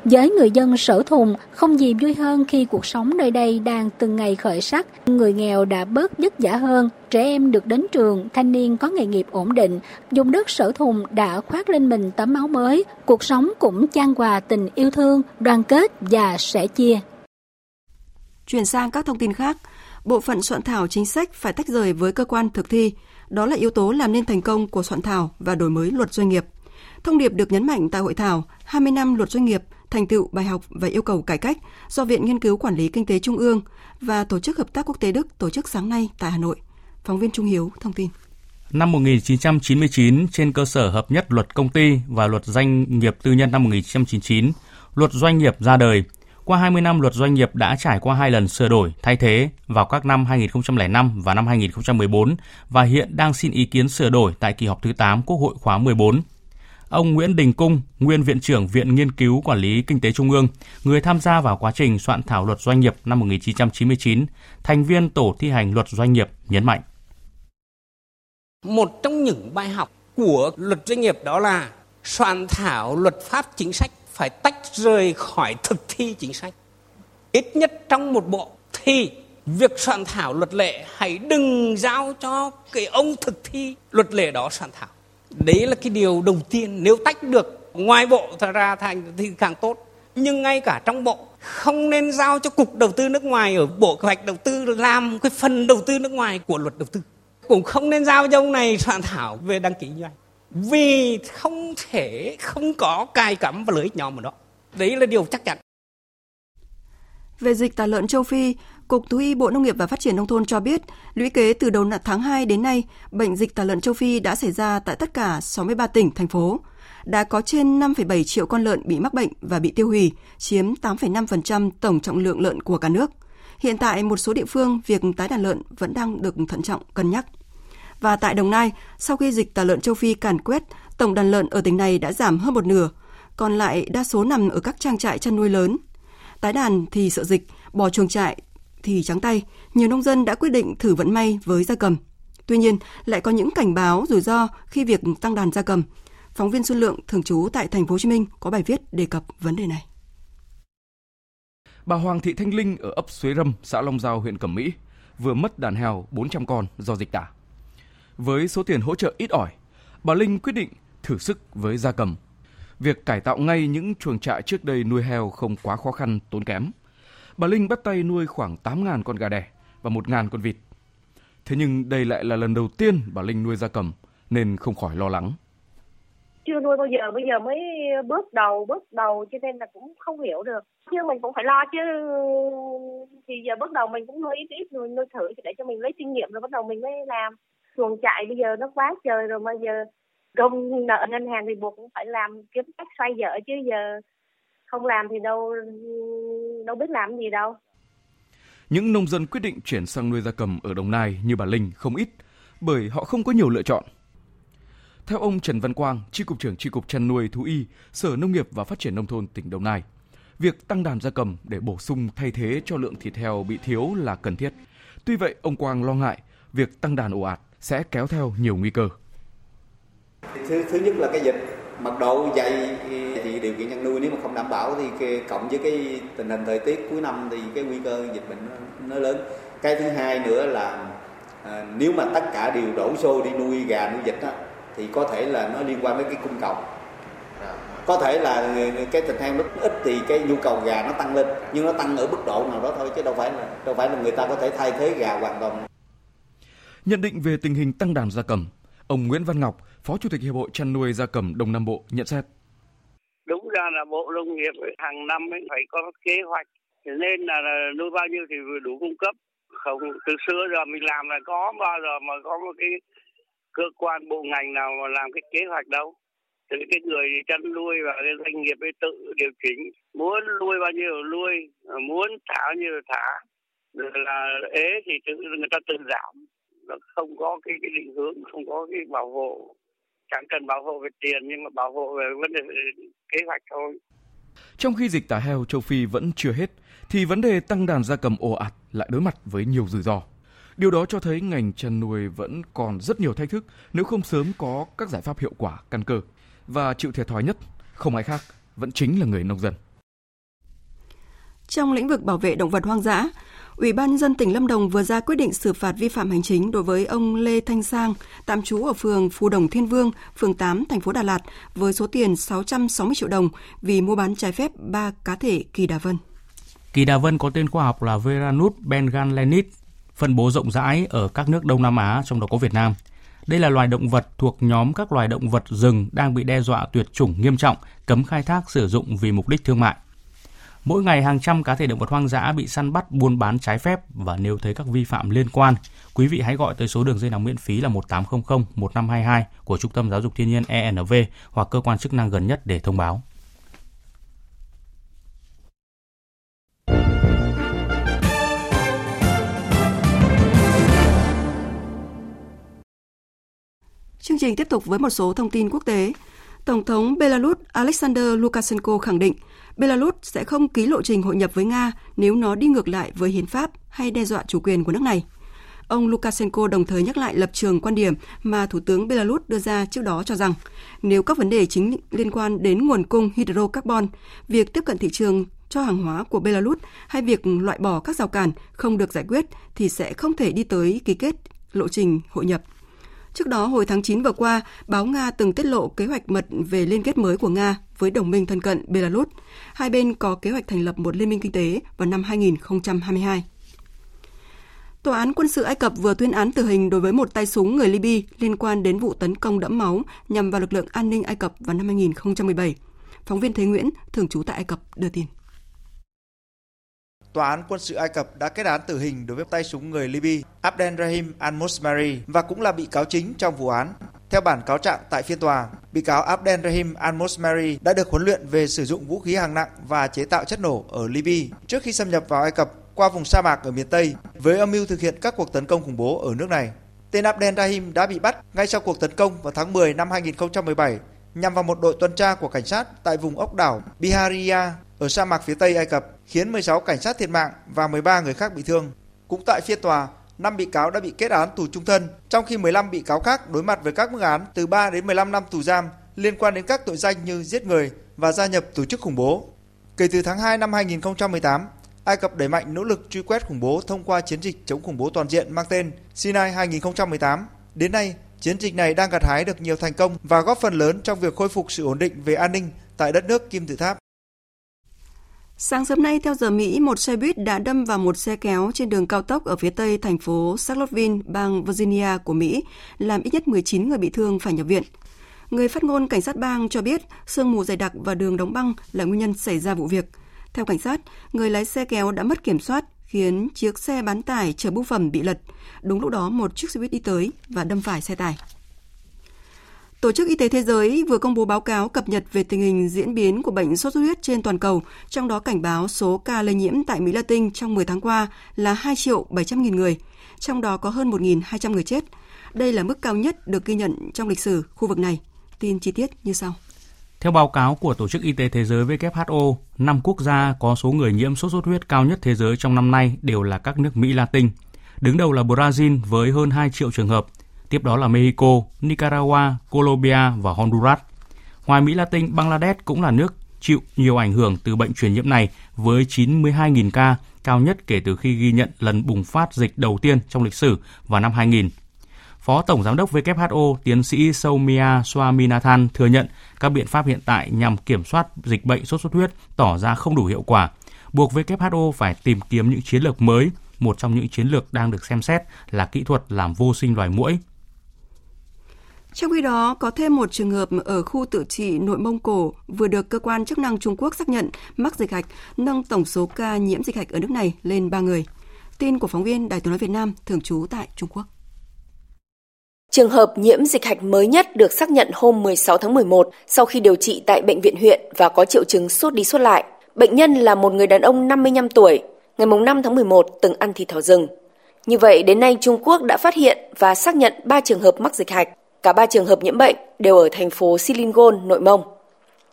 Với người dân sở thùng, không gì vui hơn khi cuộc sống nơi đây đang từng ngày khởi sắc. Người nghèo đã bớt vất vả hơn, trẻ em được đến trường, thanh niên có nghề nghiệp ổn định. Dùng đất sở thùng đã khoác lên mình tấm áo mới, cuộc sống cũng chan hòa tình yêu thương, đoàn kết và sẻ chia. Chuyển sang các thông tin khác, bộ phận soạn thảo chính sách phải tách rời với cơ quan thực thi. Đó là yếu tố làm nên thành công của soạn thảo và đổi mới luật doanh nghiệp. Thông điệp được nhấn mạnh tại hội thảo 20 năm luật doanh nghiệp thành tựu bài học và yêu cầu cải cách do Viện Nghiên cứu Quản lý Kinh tế Trung ương và Tổ chức Hợp tác Quốc tế Đức tổ chức sáng nay tại Hà Nội. Phóng viên Trung Hiếu thông tin. Năm 1999, trên cơ sở hợp nhất luật công ty và luật doanh nghiệp tư nhân năm 1999, luật doanh nghiệp ra đời. Qua 20 năm, luật doanh nghiệp đã trải qua hai lần sửa đổi, thay thế vào các năm 2005 và năm 2014 và hiện đang xin ý kiến sửa đổi tại kỳ họp thứ 8 Quốc hội khóa 14. Ông Nguyễn Đình Cung, nguyên Viện trưởng Viện Nghiên cứu Quản lý Kinh tế Trung ương, người tham gia vào quá trình soạn thảo luật doanh nghiệp năm 1999, thành viên tổ thi hành luật doanh nghiệp nhấn mạnh. Một trong những bài học của luật doanh nghiệp đó là soạn thảo luật pháp chính sách phải tách rời khỏi thực thi chính sách. Ít nhất trong một bộ thì việc soạn thảo luật lệ hãy đừng giao cho cái ông thực thi luật lệ đó soạn thảo đấy là cái điều đầu tiên nếu tách được ngoài bộ ra thành thì càng tốt. Nhưng ngay cả trong bộ không nên giao cho cục đầu tư nước ngoài ở bộ kế hoạch đầu tư làm cái phần đầu tư nước ngoài của luật đầu tư. Cũng không nên giao cho ông này soạn thảo về đăng ký doanh. Vì không thể không có cài cắm và lợi ích nhóm ở đó. Đấy là điều chắc chắn. Về dịch tả lợn châu Phi, Cục Thú y Bộ Nông nghiệp và Phát triển Nông thôn cho biết, lũy kế từ đầu tháng 2 đến nay, bệnh dịch tả lợn châu Phi đã xảy ra tại tất cả 63 tỉnh, thành phố. Đã có trên 5,7 triệu con lợn bị mắc bệnh và bị tiêu hủy, chiếm 8,5% tổng trọng lượng lợn của cả nước. Hiện tại, một số địa phương việc tái đàn lợn vẫn đang được thận trọng cân nhắc. Và tại Đồng Nai, sau khi dịch tả lợn châu Phi càn quét, tổng đàn lợn ở tỉnh này đã giảm hơn một nửa, còn lại đa số nằm ở các trang trại chăn nuôi lớn. Tái đàn thì sợ dịch, bỏ chuồng trại thì trắng tay, nhiều nông dân đã quyết định thử vận may với gia cầm. Tuy nhiên, lại có những cảnh báo rủi ro khi việc tăng đàn gia cầm. Phóng viên Xuân Lượng thường trú tại thành phố Hồ Chí Minh có bài viết đề cập vấn đề này. Bà Hoàng Thị Thanh Linh ở ấp Suối Râm, xã Long Giao, huyện Cẩm Mỹ vừa mất đàn heo 400 con do dịch tả. Với số tiền hỗ trợ ít ỏi, bà Linh quyết định thử sức với gia cầm. Việc cải tạo ngay những chuồng trại trước đây nuôi heo không quá khó khăn, tốn kém – bà Linh bắt tay nuôi khoảng 8.000 con gà đẻ và 1.000 con vịt. Thế nhưng đây lại là lần đầu tiên bà Linh nuôi gia cầm nên không khỏi lo lắng. Chưa nuôi bao giờ, bây giờ mới bước đầu, bước đầu cho nên là cũng không hiểu được. Chứ mình cũng phải lo chứ. Thì giờ bước đầu mình cũng nuôi ít ít nuôi, nuôi thử để cho mình lấy kinh nghiệm rồi bắt đầu mình mới làm. Chuồng chạy bây giờ nó quá trời rồi mà giờ công nợ ngân hàng thì buộc cũng phải làm kiếm cách xoay vợ chứ giờ không làm thì đâu đâu biết làm gì đâu. Những nông dân quyết định chuyển sang nuôi gia cầm ở Đồng Nai như bà Linh không ít, bởi họ không có nhiều lựa chọn. Theo ông Trần Văn Quang, Tri Cục trưởng Tri Cục Chăn nuôi Thú y, Sở Nông nghiệp và Phát triển Nông thôn tỉnh Đồng Nai, việc tăng đàn gia cầm để bổ sung thay thế cho lượng thịt heo bị thiếu là cần thiết. Tuy vậy, ông Quang lo ngại việc tăng đàn ồ ạt sẽ kéo theo nhiều nguy cơ. Thứ, thứ nhất là cái dịch, mật độ dày thì điều kiện chăn nuôi nếu mà không đảm bảo thì cái, cộng với cái tình hình thời tiết cuối năm thì cái nguy cơ dịch bệnh nó, nó lớn. Cái thứ hai nữa là à, nếu mà tất cả đều đổ xô đi nuôi gà nuôi vịt á, thì có thể là nó liên quan đến cái cung cầu. Có thể là cái thịt heo rất ít thì cái nhu cầu gà nó tăng lên nhưng nó tăng ở mức độ nào đó thôi chứ đâu phải là đâu phải là người ta có thể thay thế gà hoàn toàn. Nhận định về tình hình tăng đàn gia cầm, ông Nguyễn Văn Ngọc, Phó Chủ tịch Hiệp hội chăn nuôi gia cầm Đông Nam Bộ nhận xét. Đúng ra là Bộ Nông nghiệp hàng năm ấy phải có kế hoạch nên là nuôi bao nhiêu thì đủ cung cấp. Không từ xưa giờ mình làm là có bao giờ mà có một cái cơ quan bộ ngành nào mà làm cái kế hoạch đâu từ cái người chăn nuôi và cái doanh nghiệp ấy tự điều chỉnh muốn nuôi bao nhiêu nuôi muốn thả bao nhiêu thả rồi là ế thì tự người ta tự giảm nó không có cái, cái định hướng không có cái bảo hộ chẳng cần bảo hộ về tiền nhưng mà bảo hộ về vấn đề kế hoạch thôi trong khi dịch tả heo châu Phi vẫn chưa hết, thì vấn đề tăng đàn gia cầm ồ ạt lại đối mặt với nhiều rủi ro. Điều đó cho thấy ngành chăn nuôi vẫn còn rất nhiều thách thức nếu không sớm có các giải pháp hiệu quả căn cơ. Và chịu thiệt thòi nhất, không ai khác, vẫn chính là người nông dân. Trong lĩnh vực bảo vệ động vật hoang dã, Ủy ban nhân dân tỉnh Lâm Đồng vừa ra quyết định xử phạt vi phạm hành chính đối với ông Lê Thanh Sang, tạm trú ở phường Phú Đồng Thiên Vương, phường 8, thành phố Đà Lạt với số tiền 660 triệu đồng vì mua bán trái phép ba cá thể kỳ đà vân. Kỳ đà vân có tên khoa học là Veranus bengalensis, phân bố rộng rãi ở các nước Đông Nam Á, trong đó có Việt Nam. Đây là loài động vật thuộc nhóm các loài động vật rừng đang bị đe dọa tuyệt chủng nghiêm trọng, cấm khai thác sử dụng vì mục đích thương mại. Mỗi ngày hàng trăm cá thể động vật hoang dã bị săn bắt buôn bán trái phép và nếu thấy các vi phạm liên quan, quý vị hãy gọi tới số đường dây nóng miễn phí là 1800 1522 của Trung tâm Giáo dục Thiên nhiên ENV hoặc cơ quan chức năng gần nhất để thông báo. Chương trình tiếp tục với một số thông tin quốc tế. Tổng thống Belarus Alexander Lukashenko khẳng định Belarus sẽ không ký lộ trình hội nhập với Nga nếu nó đi ngược lại với hiến pháp hay đe dọa chủ quyền của nước này. Ông Lukashenko đồng thời nhắc lại lập trường quan điểm mà Thủ tướng Belarus đưa ra trước đó cho rằng nếu các vấn đề chính liên quan đến nguồn cung hydrocarbon, việc tiếp cận thị trường cho hàng hóa của Belarus hay việc loại bỏ các rào cản không được giải quyết thì sẽ không thể đi tới ký kết lộ trình hội nhập. Trước đó, hồi tháng 9 vừa qua, báo Nga từng tiết lộ kế hoạch mật về liên kết mới của Nga với đồng minh thân cận Belarus. Hai bên có kế hoạch thành lập một liên minh kinh tế vào năm 2022. Tòa án quân sự Ai Cập vừa tuyên án tử hình đối với một tay súng người Libya liên quan đến vụ tấn công đẫm máu nhằm vào lực lượng an ninh Ai Cập vào năm 2017. Phóng viên Thế Nguyễn, thường trú tại Ai Cập, đưa tin. Tòa án quân sự Ai Cập đã kết án tử hình đối với tay súng người Libya Abdel Rahim al-Mosmari và cũng là bị cáo chính trong vụ án. Theo bản cáo trạng tại phiên tòa, bị cáo Abdel Rahim al-Mosmari đã được huấn luyện về sử dụng vũ khí hạng nặng và chế tạo chất nổ ở Libya trước khi xâm nhập vào Ai Cập qua vùng sa mạc ở miền Tây với âm mưu thực hiện các cuộc tấn công khủng bố ở nước này. Tên Abdel Rahim đã bị bắt ngay sau cuộc tấn công vào tháng 10 năm 2017 nhằm vào một đội tuần tra của cảnh sát tại vùng ốc đảo Biharia ở sa mạc phía Tây Ai Cập, khiến 16 cảnh sát thiệt mạng và 13 người khác bị thương. Cũng tại phiên tòa, 5 bị cáo đã bị kết án tù trung thân, trong khi 15 bị cáo khác đối mặt với các mức án từ 3 đến 15 năm tù giam liên quan đến các tội danh như giết người và gia nhập tổ chức khủng bố. Kể từ tháng 2 năm 2018, Ai Cập đẩy mạnh nỗ lực truy quét khủng bố thông qua chiến dịch chống khủng bố toàn diện mang tên Sinai 2018. Đến nay, chiến dịch này đang gặt hái được nhiều thành công và góp phần lớn trong việc khôi phục sự ổn định về an ninh tại đất nước Kim Tự Tháp. Sáng sớm nay, theo giờ Mỹ, một xe buýt đã đâm vào một xe kéo trên đường cao tốc ở phía tây thành phố Charlottesville, bang Virginia của Mỹ, làm ít nhất 19 người bị thương phải nhập viện. Người phát ngôn cảnh sát bang cho biết sương mù dày đặc và đường đóng băng là nguyên nhân xảy ra vụ việc. Theo cảnh sát, người lái xe kéo đã mất kiểm soát khiến chiếc xe bán tải chở bưu phẩm bị lật. Đúng lúc đó một chiếc xe buýt đi tới và đâm phải xe tải. Tổ chức Y tế Thế giới vừa công bố báo cáo cập nhật về tình hình diễn biến của bệnh sốt xuất huyết trên toàn cầu, trong đó cảnh báo số ca lây nhiễm tại Mỹ Latin trong 10 tháng qua là 2 triệu 700 nghìn người, trong đó có hơn 1.200 người chết. Đây là mức cao nhất được ghi nhận trong lịch sử khu vực này. Tin chi tiết như sau. Theo báo cáo của Tổ chức Y tế Thế giới WHO, năm quốc gia có số người nhiễm sốt xuất huyết cao nhất thế giới trong năm nay đều là các nước Mỹ Latin. Đứng đầu là Brazil với hơn 2 triệu trường hợp, tiếp đó là Mexico, Nicaragua, Colombia và Honduras. Ngoài Mỹ Latin, Bangladesh cũng là nước chịu nhiều ảnh hưởng từ bệnh truyền nhiễm này với 92.000 ca, cao nhất kể từ khi ghi nhận lần bùng phát dịch đầu tiên trong lịch sử vào năm 2000. Phó Tổng Giám đốc WHO tiến sĩ Soumya Swaminathan thừa nhận các biện pháp hiện tại nhằm kiểm soát dịch bệnh sốt xuất huyết tỏ ra không đủ hiệu quả, buộc WHO phải tìm kiếm những chiến lược mới. Một trong những chiến lược đang được xem xét là kỹ thuật làm vô sinh loài muỗi. Trong khi đó, có thêm một trường hợp ở khu tự trị nội Mông Cổ vừa được cơ quan chức năng Trung Quốc xác nhận mắc dịch hạch, nâng tổng số ca nhiễm dịch hạch ở nước này lên 3 người. Tin của phóng viên Đài tiếng nói Việt Nam thường trú tại Trung Quốc. Trường hợp nhiễm dịch hạch mới nhất được xác nhận hôm 16 tháng 11 sau khi điều trị tại bệnh viện huyện và có triệu chứng sốt đi sốt lại. Bệnh nhân là một người đàn ông 55 tuổi, ngày 5 tháng 11 từng ăn thịt thỏ rừng. Như vậy, đến nay Trung Quốc đã phát hiện và xác nhận 3 trường hợp mắc dịch hạch. Cả ba trường hợp nhiễm bệnh đều ở thành phố Silingon, nội Mông.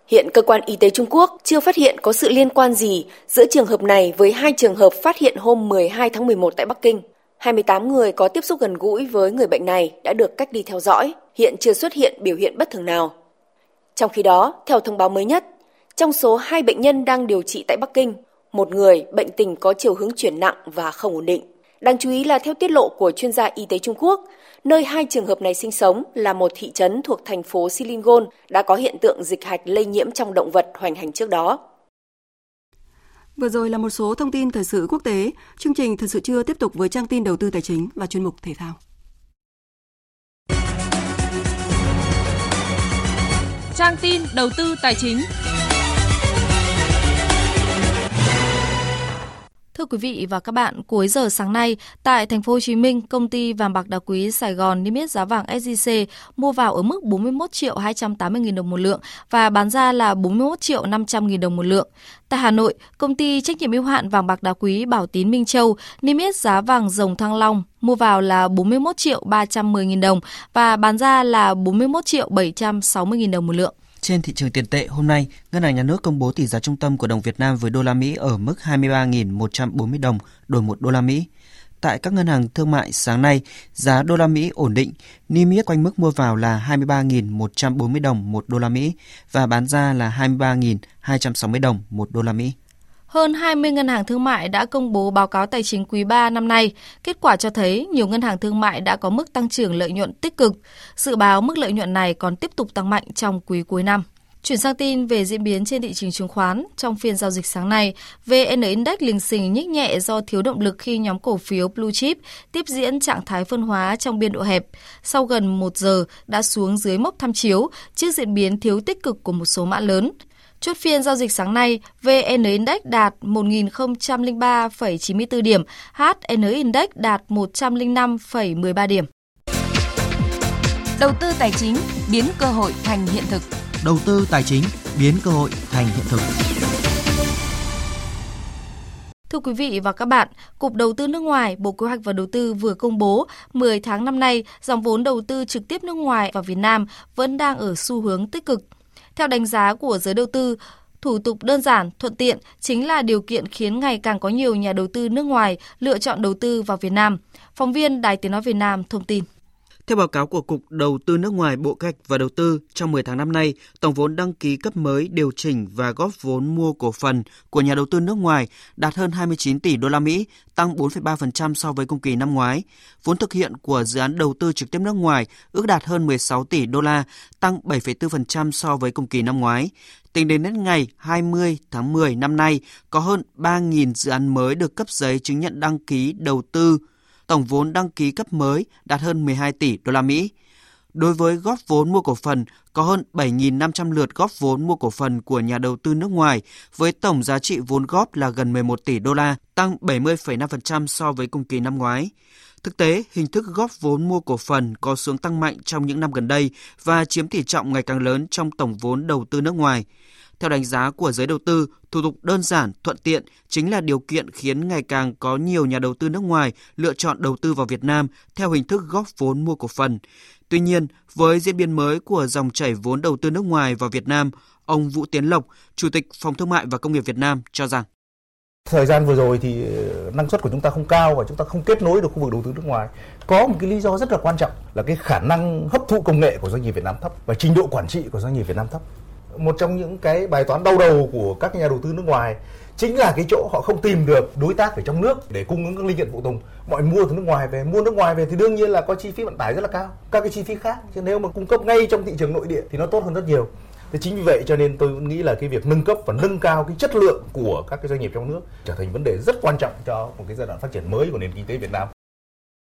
Hiện cơ quan y tế Trung Quốc chưa phát hiện có sự liên quan gì giữa trường hợp này với hai trường hợp phát hiện hôm 12 tháng 11 tại Bắc Kinh. 28 người có tiếp xúc gần gũi với người bệnh này đã được cách ly theo dõi, hiện chưa xuất hiện biểu hiện bất thường nào. Trong khi đó, theo thông báo mới nhất, trong số hai bệnh nhân đang điều trị tại Bắc Kinh, một người bệnh tình có chiều hướng chuyển nặng và không ổn định. Đáng chú ý là theo tiết lộ của chuyên gia y tế Trung Quốc, nơi hai trường hợp này sinh sống là một thị trấn thuộc thành phố Silingon đã có hiện tượng dịch hạch lây nhiễm trong động vật hoành hành trước đó. Vừa rồi là một số thông tin thời sự quốc tế. Chương trình Thời sự trưa tiếp tục với trang tin đầu tư tài chính và chuyên mục thể thao. Trang tin đầu tư tài chính. Thưa quý vị và các bạn, cuối giờ sáng nay tại thành phố Hồ Chí Minh, công ty vàng bạc đá quý Sài Gòn niêm yết giá vàng SJC mua vào ở mức 41 triệu 280 000 đồng một lượng và bán ra là 41 triệu 500 000 đồng một lượng. Tại Hà Nội, công ty trách nhiệm hữu hạn vàng bạc đá quý Bảo Tín Minh Châu niêm yết giá vàng rồng Thăng Long mua vào là 41 triệu 310 000 đồng và bán ra là 41 triệu 760 000 đồng một lượng. Trên thị trường tiền tệ hôm nay, Ngân hàng Nhà nước công bố tỷ giá trung tâm của đồng Việt Nam với đô la Mỹ ở mức 23.140 đồng đổi 1 đô la Mỹ. Tại các ngân hàng thương mại sáng nay, giá đô la Mỹ ổn định, niêm yết quanh mức mua vào là 23.140 đồng 1 đô la Mỹ và bán ra là 23.260 đồng 1 đô la Mỹ. Hơn 20 ngân hàng thương mại đã công bố báo cáo tài chính quý 3 năm nay. Kết quả cho thấy nhiều ngân hàng thương mại đã có mức tăng trưởng lợi nhuận tích cực. Dự báo mức lợi nhuận này còn tiếp tục tăng mạnh trong quý cuối năm. Chuyển sang tin về diễn biến trên thị trường chứng khoán, trong phiên giao dịch sáng nay, VN Index lình xình nhích nhẹ do thiếu động lực khi nhóm cổ phiếu Blue Chip tiếp diễn trạng thái phân hóa trong biên độ hẹp. Sau gần 1 giờ đã xuống dưới mốc tham chiếu trước diễn biến thiếu tích cực của một số mã lớn. Chốt phiên giao dịch sáng nay, VN Index đạt 1.003,94 điểm, HN Index đạt 105,13 điểm. Đầu tư tài chính biến cơ hội thành hiện thực. Đầu tư tài chính biến cơ hội thành hiện thực. Thưa quý vị và các bạn, Cục Đầu tư nước ngoài, Bộ Kế hoạch và Đầu tư vừa công bố 10 tháng năm nay, dòng vốn đầu tư trực tiếp nước ngoài vào Việt Nam vẫn đang ở xu hướng tích cực. Theo đánh giá của giới đầu tư, thủ tục đơn giản, thuận tiện chính là điều kiện khiến ngày càng có nhiều nhà đầu tư nước ngoài lựa chọn đầu tư vào Việt Nam. Phóng viên Đài Tiếng Nói Việt Nam thông tin. Theo báo cáo của Cục Đầu tư nước ngoài Bộ Kế hoạch và Đầu tư, trong 10 tháng năm nay, tổng vốn đăng ký cấp mới, điều chỉnh và góp vốn mua cổ phần của nhà đầu tư nước ngoài đạt hơn 29 tỷ đô la Mỹ, tăng 4,3% so với cùng kỳ năm ngoái. Vốn thực hiện của dự án đầu tư trực tiếp nước ngoài ước đạt hơn 16 tỷ đô la, tăng 7,4% so với cùng kỳ năm ngoái. Tính đến hết ngày 20 tháng 10 năm nay, có hơn 3.000 dự án mới được cấp giấy chứng nhận đăng ký đầu tư tổng vốn đăng ký cấp mới đạt hơn 12 tỷ đô la Mỹ. Đối với góp vốn mua cổ phần, có hơn 7.500 lượt góp vốn mua cổ phần của nhà đầu tư nước ngoài với tổng giá trị vốn góp là gần 11 tỷ đô la, tăng 70,5% so với cùng kỳ năm ngoái. Thực tế, hình thức góp vốn mua cổ phần có xu tăng mạnh trong những năm gần đây và chiếm tỷ trọng ngày càng lớn trong tổng vốn đầu tư nước ngoài. Theo đánh giá của giới đầu tư, thủ tục đơn giản, thuận tiện chính là điều kiện khiến ngày càng có nhiều nhà đầu tư nước ngoài lựa chọn đầu tư vào Việt Nam theo hình thức góp vốn mua cổ phần. Tuy nhiên, với diễn biến mới của dòng chảy vốn đầu tư nước ngoài vào Việt Nam, ông Vũ Tiến Lộc, Chủ tịch Phòng Thương mại và Công nghiệp Việt Nam cho rằng Thời gian vừa rồi thì ờ, năng suất của chúng ta không cao và chúng ta không kết nối được khu vực đầu tư nước ngoài. Có một cái lý do rất là quan trọng là cái khả năng hấp thụ công nghệ của doanh nghiệp Việt Nam thấp và trình độ quản trị của doanh nghiệp Việt Nam thấp. Một trong những cái bài toán đau đầu của các nhà đầu tư nước ngoài, chính là cái chỗ họ không tìm được đối tác ở trong nước để cung ứng các linh kiện phụ tùng. Mọi mua từ nước ngoài về, mua nước ngoài về thì đương nhiên là có chi phí vận tải rất là cao, các cái chi phí khác. Chứ nếu mà cung cấp ngay trong thị trường nội địa thì nó tốt hơn rất nhiều. Thế chính vì vậy cho nên tôi nghĩ là cái việc nâng cấp và nâng cao cái chất lượng của các cái doanh nghiệp trong nước trở thành vấn đề rất quan trọng cho một cái giai đoạn phát triển mới của nền kinh tế Việt Nam.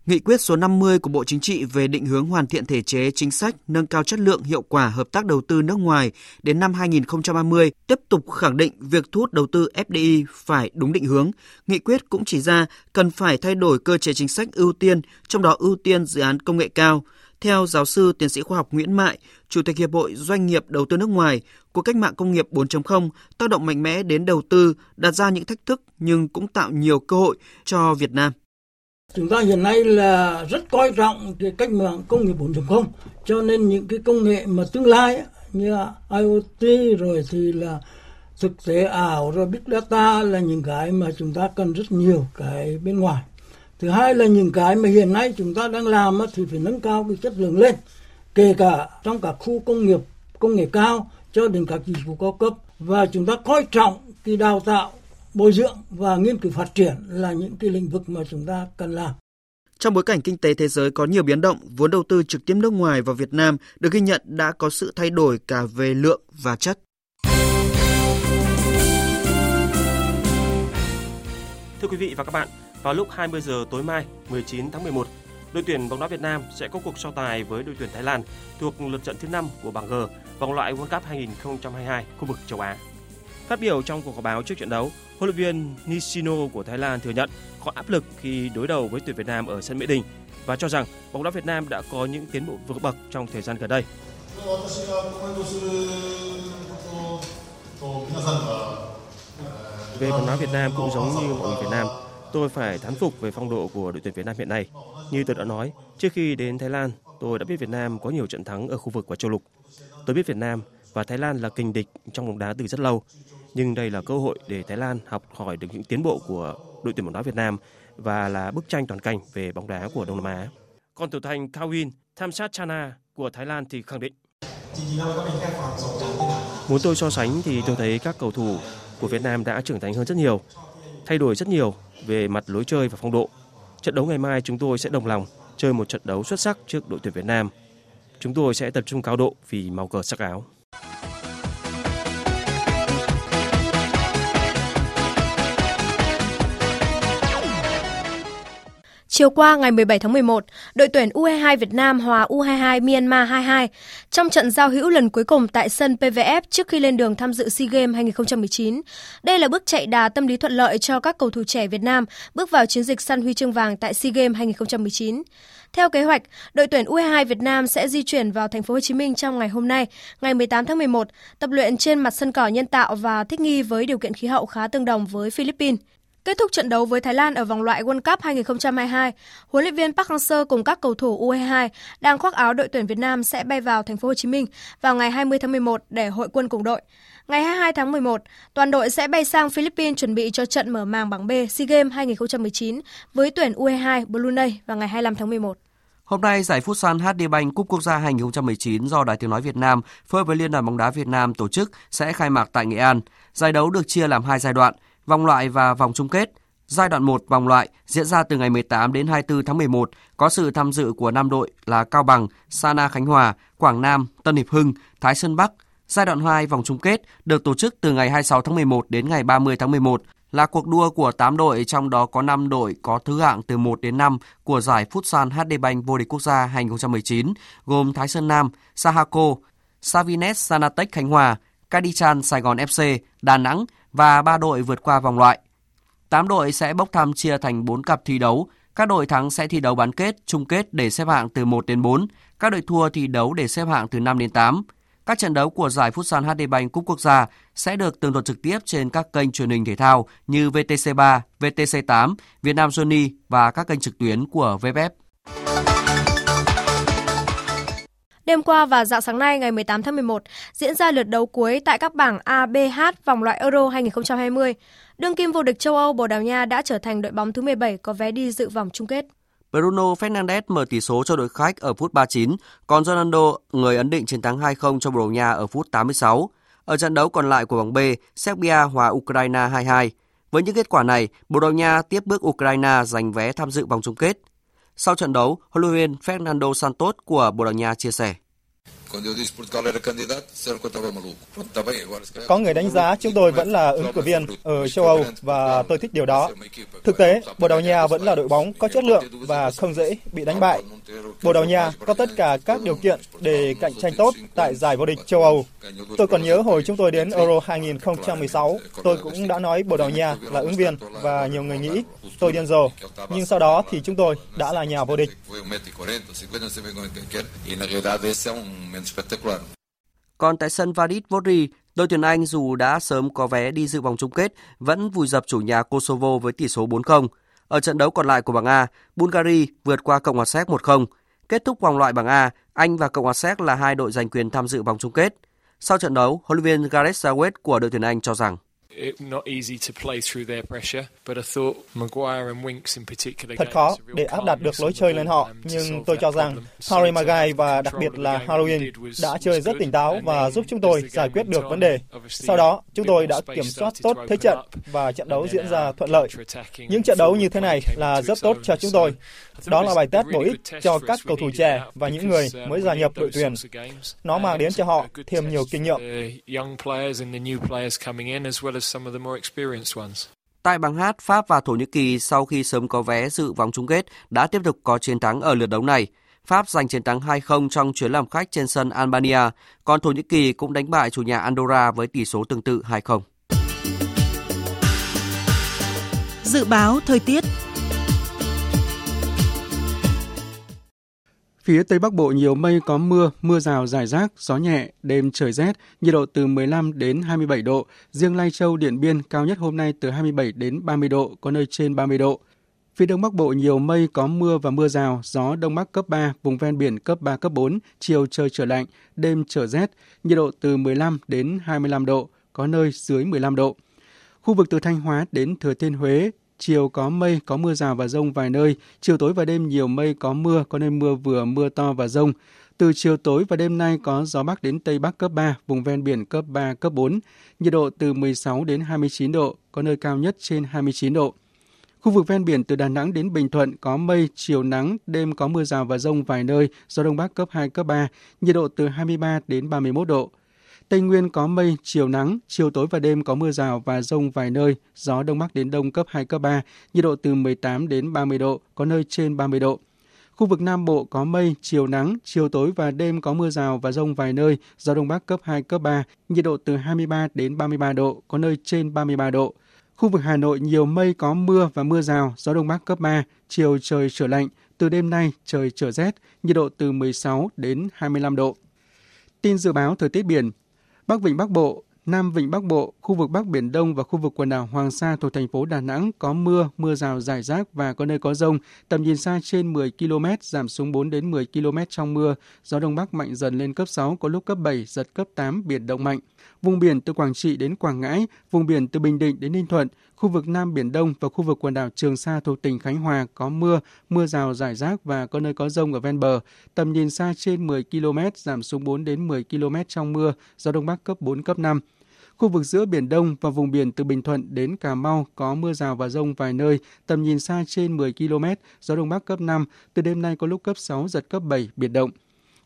Nghị quyết số 50 của Bộ Chính trị về định hướng hoàn thiện thể chế chính sách nâng cao chất lượng hiệu quả hợp tác đầu tư nước ngoài đến năm 2030 tiếp tục khẳng định việc thu hút đầu tư FDI phải đúng định hướng. Nghị quyết cũng chỉ ra cần phải thay đổi cơ chế chính sách ưu tiên, trong đó ưu tiên dự án công nghệ cao. Theo giáo sư tiến sĩ khoa học Nguyễn Mại, Chủ tịch Hiệp hội Doanh nghiệp Đầu tư nước ngoài, cuộc cách mạng công nghiệp 4.0 tác động mạnh mẽ đến đầu tư, đặt ra những thách thức nhưng cũng tạo nhiều cơ hội cho Việt Nam. Chúng ta hiện nay là rất coi trọng cái cách mạng công nghiệp 4.0 cho nên những cái công nghệ mà tương lai như IoT, rồi thì là thực tế ảo, rồi big data là những cái mà chúng ta cần rất nhiều cái bên ngoài. Thứ hai là những cái mà hiện nay chúng ta đang làm thì phải nâng cao cái chất lượng lên. Kể cả trong các khu công nghiệp, công nghệ cao cho đến các dịch vụ cao cấp. Và chúng ta coi trọng cái đào tạo bồi dưỡng và nghiên cứu phát triển là những cái lĩnh vực mà chúng ta cần làm. Trong bối cảnh kinh tế thế giới có nhiều biến động, vốn đầu tư trực tiếp nước ngoài vào Việt Nam được ghi nhận đã có sự thay đổi cả về lượng và chất. Thưa quý vị và các bạn, vào lúc 20 giờ tối mai, 19 tháng 11, đội tuyển bóng đá Việt Nam sẽ có cuộc so tài với đội tuyển Thái Lan thuộc lượt trận thứ 5 của bảng G vòng loại World Cup 2022 khu vực châu Á. Phát biểu trong cuộc họp báo trước trận đấu, huấn luyện viên Nishino của Thái Lan thừa nhận có áp lực khi đối đầu với tuyển Việt Nam ở sân Mỹ Đình và cho rằng bóng đá Việt Nam đã có những tiến bộ vượt bậc trong thời gian gần đây. Về bóng đá Việt Nam cũng giống như mọi người Việt Nam, tôi phải thán phục về phong độ của đội tuyển Việt Nam hiện nay. Như tôi đã nói, trước khi đến Thái Lan, tôi đã biết Việt Nam có nhiều trận thắng ở khu vực và châu lục. Tôi biết Việt Nam và Thái Lan là kình địch trong bóng đá từ rất lâu. Nhưng đây là cơ hội để Thái Lan học hỏi được những tiến bộ của đội tuyển bóng đá Việt Nam và là bức tranh toàn cảnh về bóng đá của Đông Nam Á. Còn thủ thành Kawin Thamsatchana của Thái Lan thì khẳng định Muốn tôi so sánh thì tôi thấy các cầu thủ của Việt Nam đã trưởng thành hơn rất nhiều, thay đổi rất nhiều về mặt lối chơi và phong độ. Trận đấu ngày mai chúng tôi sẽ đồng lòng chơi một trận đấu xuất sắc trước đội tuyển Việt Nam. Chúng tôi sẽ tập trung cao độ vì màu cờ sắc áo. Chiều qua ngày 17 tháng 11, đội tuyển U22 Việt Nam hòa U22 Myanmar 22 trong trận giao hữu lần cuối cùng tại sân PVF trước khi lên đường tham dự SEA Games 2019. Đây là bước chạy đà tâm lý thuận lợi cho các cầu thủ trẻ Việt Nam bước vào chiến dịch săn huy chương vàng tại SEA Games 2019. Theo kế hoạch, đội tuyển U22 Việt Nam sẽ di chuyển vào thành phố Hồ Chí Minh trong ngày hôm nay, ngày 18 tháng 11, tập luyện trên mặt sân cỏ nhân tạo và thích nghi với điều kiện khí hậu khá tương đồng với Philippines. Kết thúc trận đấu với Thái Lan ở vòng loại World Cup 2022, huấn luyện viên Park Hang-seo cùng các cầu thủ U22 đang khoác áo đội tuyển Việt Nam sẽ bay vào thành phố Hồ Chí Minh vào ngày 20 tháng 11 để hội quân cùng đội. Ngày 22 tháng 11, toàn đội sẽ bay sang Philippines chuẩn bị cho trận mở màn bảng B SEA Games 2019 với tuyển U22 Brunei vào ngày 25 tháng 11. Hôm nay, giải Futsal HD Bank Cúp Quốc gia 2019 do Đài Tiếng Nói Việt Nam phối hợp với Liên đoàn bóng đá Việt Nam tổ chức sẽ khai mạc tại Nghệ An. Giải đấu được chia làm hai giai đoạn – vòng loại và vòng chung kết. Giai đoạn 1 vòng loại diễn ra từ ngày 18 đến 24 tháng 11, có sự tham dự của 5 đội là Cao Bằng, Sana Khánh Hòa, Quảng Nam, Tân Hiệp Hưng, Thái Sơn Bắc. Giai đoạn 2 vòng chung kết được tổ chức từ ngày 26 tháng 11 đến ngày 30 tháng 11 là cuộc đua của 8 đội, trong đó có 5 đội có thứ hạng từ 1 đến 5 của giải Futsal HD Bank vô địch quốc gia 2019, gồm Thái Sơn Nam, Sahako, Savines Sanatech Khánh Hòa, Cadichan Sài Gòn FC, Đà Nẵng và 3 đội vượt qua vòng loại. 8 đội sẽ bốc thăm chia thành 4 cặp thi đấu, Các đội thắng sẽ thi đấu bán kết, chung kết để xếp hạng từ 1 đến 4, các đội thua thi đấu để xếp hạng từ 5 đến 8. Các trận đấu của giải Futsal HD Bank Cúp Quốc gia sẽ được tường thuật trực tiếp trên các kênh truyền hình thể thao như VTC3, VTC8, Việt Nam Sony và các kênh trực tuyến của VFF. Đêm qua và dạng sáng nay ngày 18 tháng 11 diễn ra lượt đấu cuối tại các bảng A, B, H vòng loại Euro 2020. Đương kim vô địch châu Âu Bồ Đào Nha đã trở thành đội bóng thứ 17 có vé đi dự vòng chung kết. Bruno Fernandes mở tỷ số cho đội khách ở phút 39, còn Ronaldo người ấn định chiến thắng 2-0 cho Bồ Đào Nha ở phút 86. Ở trận đấu còn lại của bảng B, Serbia hòa Ukraine 2-2. Với những kết quả này, Bồ Đào Nha tiếp bước Ukraine giành vé tham dự vòng chung kết. Sau trận đấu, huấn luyện viên Fernando Santos của Bồ Đào Nha chia sẻ. Có người đánh giá chúng tôi vẫn là ứng cử viên ở châu Âu và tôi thích điều đó. Thực tế, Bồ Đào Nha vẫn là đội bóng có chất lượng và không dễ bị đánh bại. Bồ Đào Nha có tất cả các điều kiện để cạnh tranh tốt tại giải vô địch châu Âu. Tôi còn nhớ hồi chúng tôi đến Euro 2016, tôi cũng đã nói Bồ Đào Nha là ứng viên và nhiều người nghĩ tôi điên rồ. Nhưng sau đó thì chúng tôi đã là nhà vô địch. Còn tại sân Vadit Vodri, đội tuyển Anh dù đã sớm có vé đi dự vòng chung kết, vẫn vùi dập chủ nhà Kosovo với tỷ số 4-0. Ở trận đấu còn lại của bảng A, Bulgaria vượt qua Cộng hòa Séc 1-0. Kết thúc vòng loại bảng A, Anh và Cộng hòa Séc là hai đội giành quyền tham dự vòng chung kết. Sau trận đấu, huấn luyện viên Gareth Southgate của đội tuyển Anh cho rằng Thật khó để áp đặt được lối chơi lên họ, nhưng tôi cho rằng Harry Maguire và đặc biệt là Halloween đã chơi rất tỉnh táo và giúp chúng tôi giải quyết được vấn đề. Sau đó, chúng tôi đã kiểm soát tốt thế trận và trận đấu diễn ra thuận lợi. Những trận đấu như thế này là rất tốt cho chúng tôi. Đó là bài test bổ ích cho các cầu thủ trẻ và những người mới gia nhập đội tuyển. Nó mang đến cho họ thêm nhiều kinh nghiệm. Tại bảng H, Pháp và Thổ Nhĩ Kỳ sau khi sớm có vé dự vòng chung kết đã tiếp tục có chiến thắng ở lượt đấu này. Pháp giành chiến thắng 2-0 trong chuyến làm khách trên sân Albania, còn Thổ Nhĩ Kỳ cũng đánh bại chủ nhà Andorra với tỷ số tương tự 2-0. Dự báo thời tiết Phía Tây Bắc Bộ nhiều mây có mưa, mưa rào rải rác, gió nhẹ, đêm trời rét, nhiệt độ từ 15 đến 27 độ. Riêng Lai Châu, Điện Biên cao nhất hôm nay từ 27 đến 30 độ, có nơi trên 30 độ. Phía Đông Bắc Bộ nhiều mây có mưa và mưa rào, gió Đông Bắc cấp 3, vùng ven biển cấp 3, cấp 4, chiều trời trở lạnh, đêm trở rét, nhiệt độ từ 15 đến 25 độ, có nơi dưới 15 độ. Khu vực từ Thanh Hóa đến Thừa Thiên Huế, chiều có mây, có mưa rào và rông vài nơi, chiều tối và đêm nhiều mây có mưa, có nơi mưa vừa, mưa to và rông. Từ chiều tối và đêm nay có gió bắc đến tây bắc cấp 3, vùng ven biển cấp 3, cấp 4, nhiệt độ từ 16 đến 29 độ, có nơi cao nhất trên 29 độ. Khu vực ven biển từ Đà Nẵng đến Bình Thuận có mây, chiều nắng, đêm có mưa rào và rông vài nơi, gió đông bắc cấp 2, cấp 3, nhiệt độ từ 23 đến 31 độ. Tây Nguyên có mây, chiều nắng, chiều tối và đêm có mưa rào và rông vài nơi, gió đông bắc đến đông cấp 2, cấp 3, nhiệt độ từ 18 đến 30 độ, có nơi trên 30 độ. Khu vực Nam Bộ có mây, chiều nắng, chiều tối và đêm có mưa rào và rông vài nơi, gió đông bắc cấp 2, cấp 3, nhiệt độ từ 23 đến 33 độ, có nơi trên 33 độ. Khu vực Hà Nội nhiều mây có mưa và mưa rào, gió đông bắc cấp 3, chiều trời trở lạnh, từ đêm nay trời trở rét, nhiệt độ từ 16 đến 25 độ. Tin dự báo thời tiết biển, Bắc Vịnh Bắc Bộ, Nam Vịnh Bắc Bộ, khu vực Bắc Biển Đông và khu vực quần đảo Hoàng Sa thuộc thành phố Đà Nẵng có mưa, mưa rào rải rác và có nơi có rông. Tầm nhìn xa trên 10 km, giảm xuống 4 đến 10 km trong mưa. Gió Đông Bắc mạnh dần lên cấp 6, có lúc cấp 7, giật cấp 8, biển động mạnh. Vùng biển từ Quảng Trị đến Quảng Ngãi, vùng biển từ Bình Định đến Ninh Thuận, khu vực Nam Biển Đông và khu vực quần đảo Trường Sa thuộc tỉnh Khánh Hòa có mưa, mưa rào rải rác và có nơi có rông ở ven bờ. Tầm nhìn xa trên 10 km, giảm xuống 4 đến 10 km trong mưa, gió Đông Bắc cấp 4, cấp 5. Khu vực giữa Biển Đông và vùng biển từ Bình Thuận đến Cà Mau có mưa rào và rông vài nơi, tầm nhìn xa trên 10 km, gió Đông Bắc cấp 5, từ đêm nay có lúc cấp 6, giật cấp 7, biển động.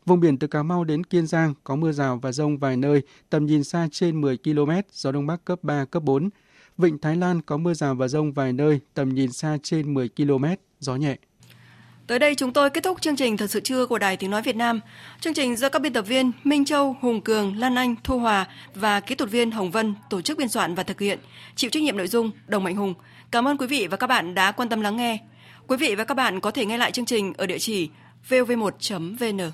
Vùng biển từ Cà Mau đến Kiên Giang có mưa rào và rông vài nơi, tầm nhìn xa trên 10 km, gió Đông Bắc cấp 3, cấp 4. Vịnh Thái Lan có mưa rào và rông vài nơi, tầm nhìn xa trên 10 km, gió nhẹ. Tới đây chúng tôi kết thúc chương trình Thật sự trưa của Đài Tiếng Nói Việt Nam. Chương trình do các biên tập viên Minh Châu, Hùng Cường, Lan Anh, Thu Hòa và kỹ thuật viên Hồng Vân tổ chức biên soạn và thực hiện. Chịu trách nhiệm nội dung Đồng Mạnh Hùng. Cảm ơn quý vị và các bạn đã quan tâm lắng nghe. Quý vị và các bạn có thể nghe lại chương trình ở địa chỉ vv1.vn.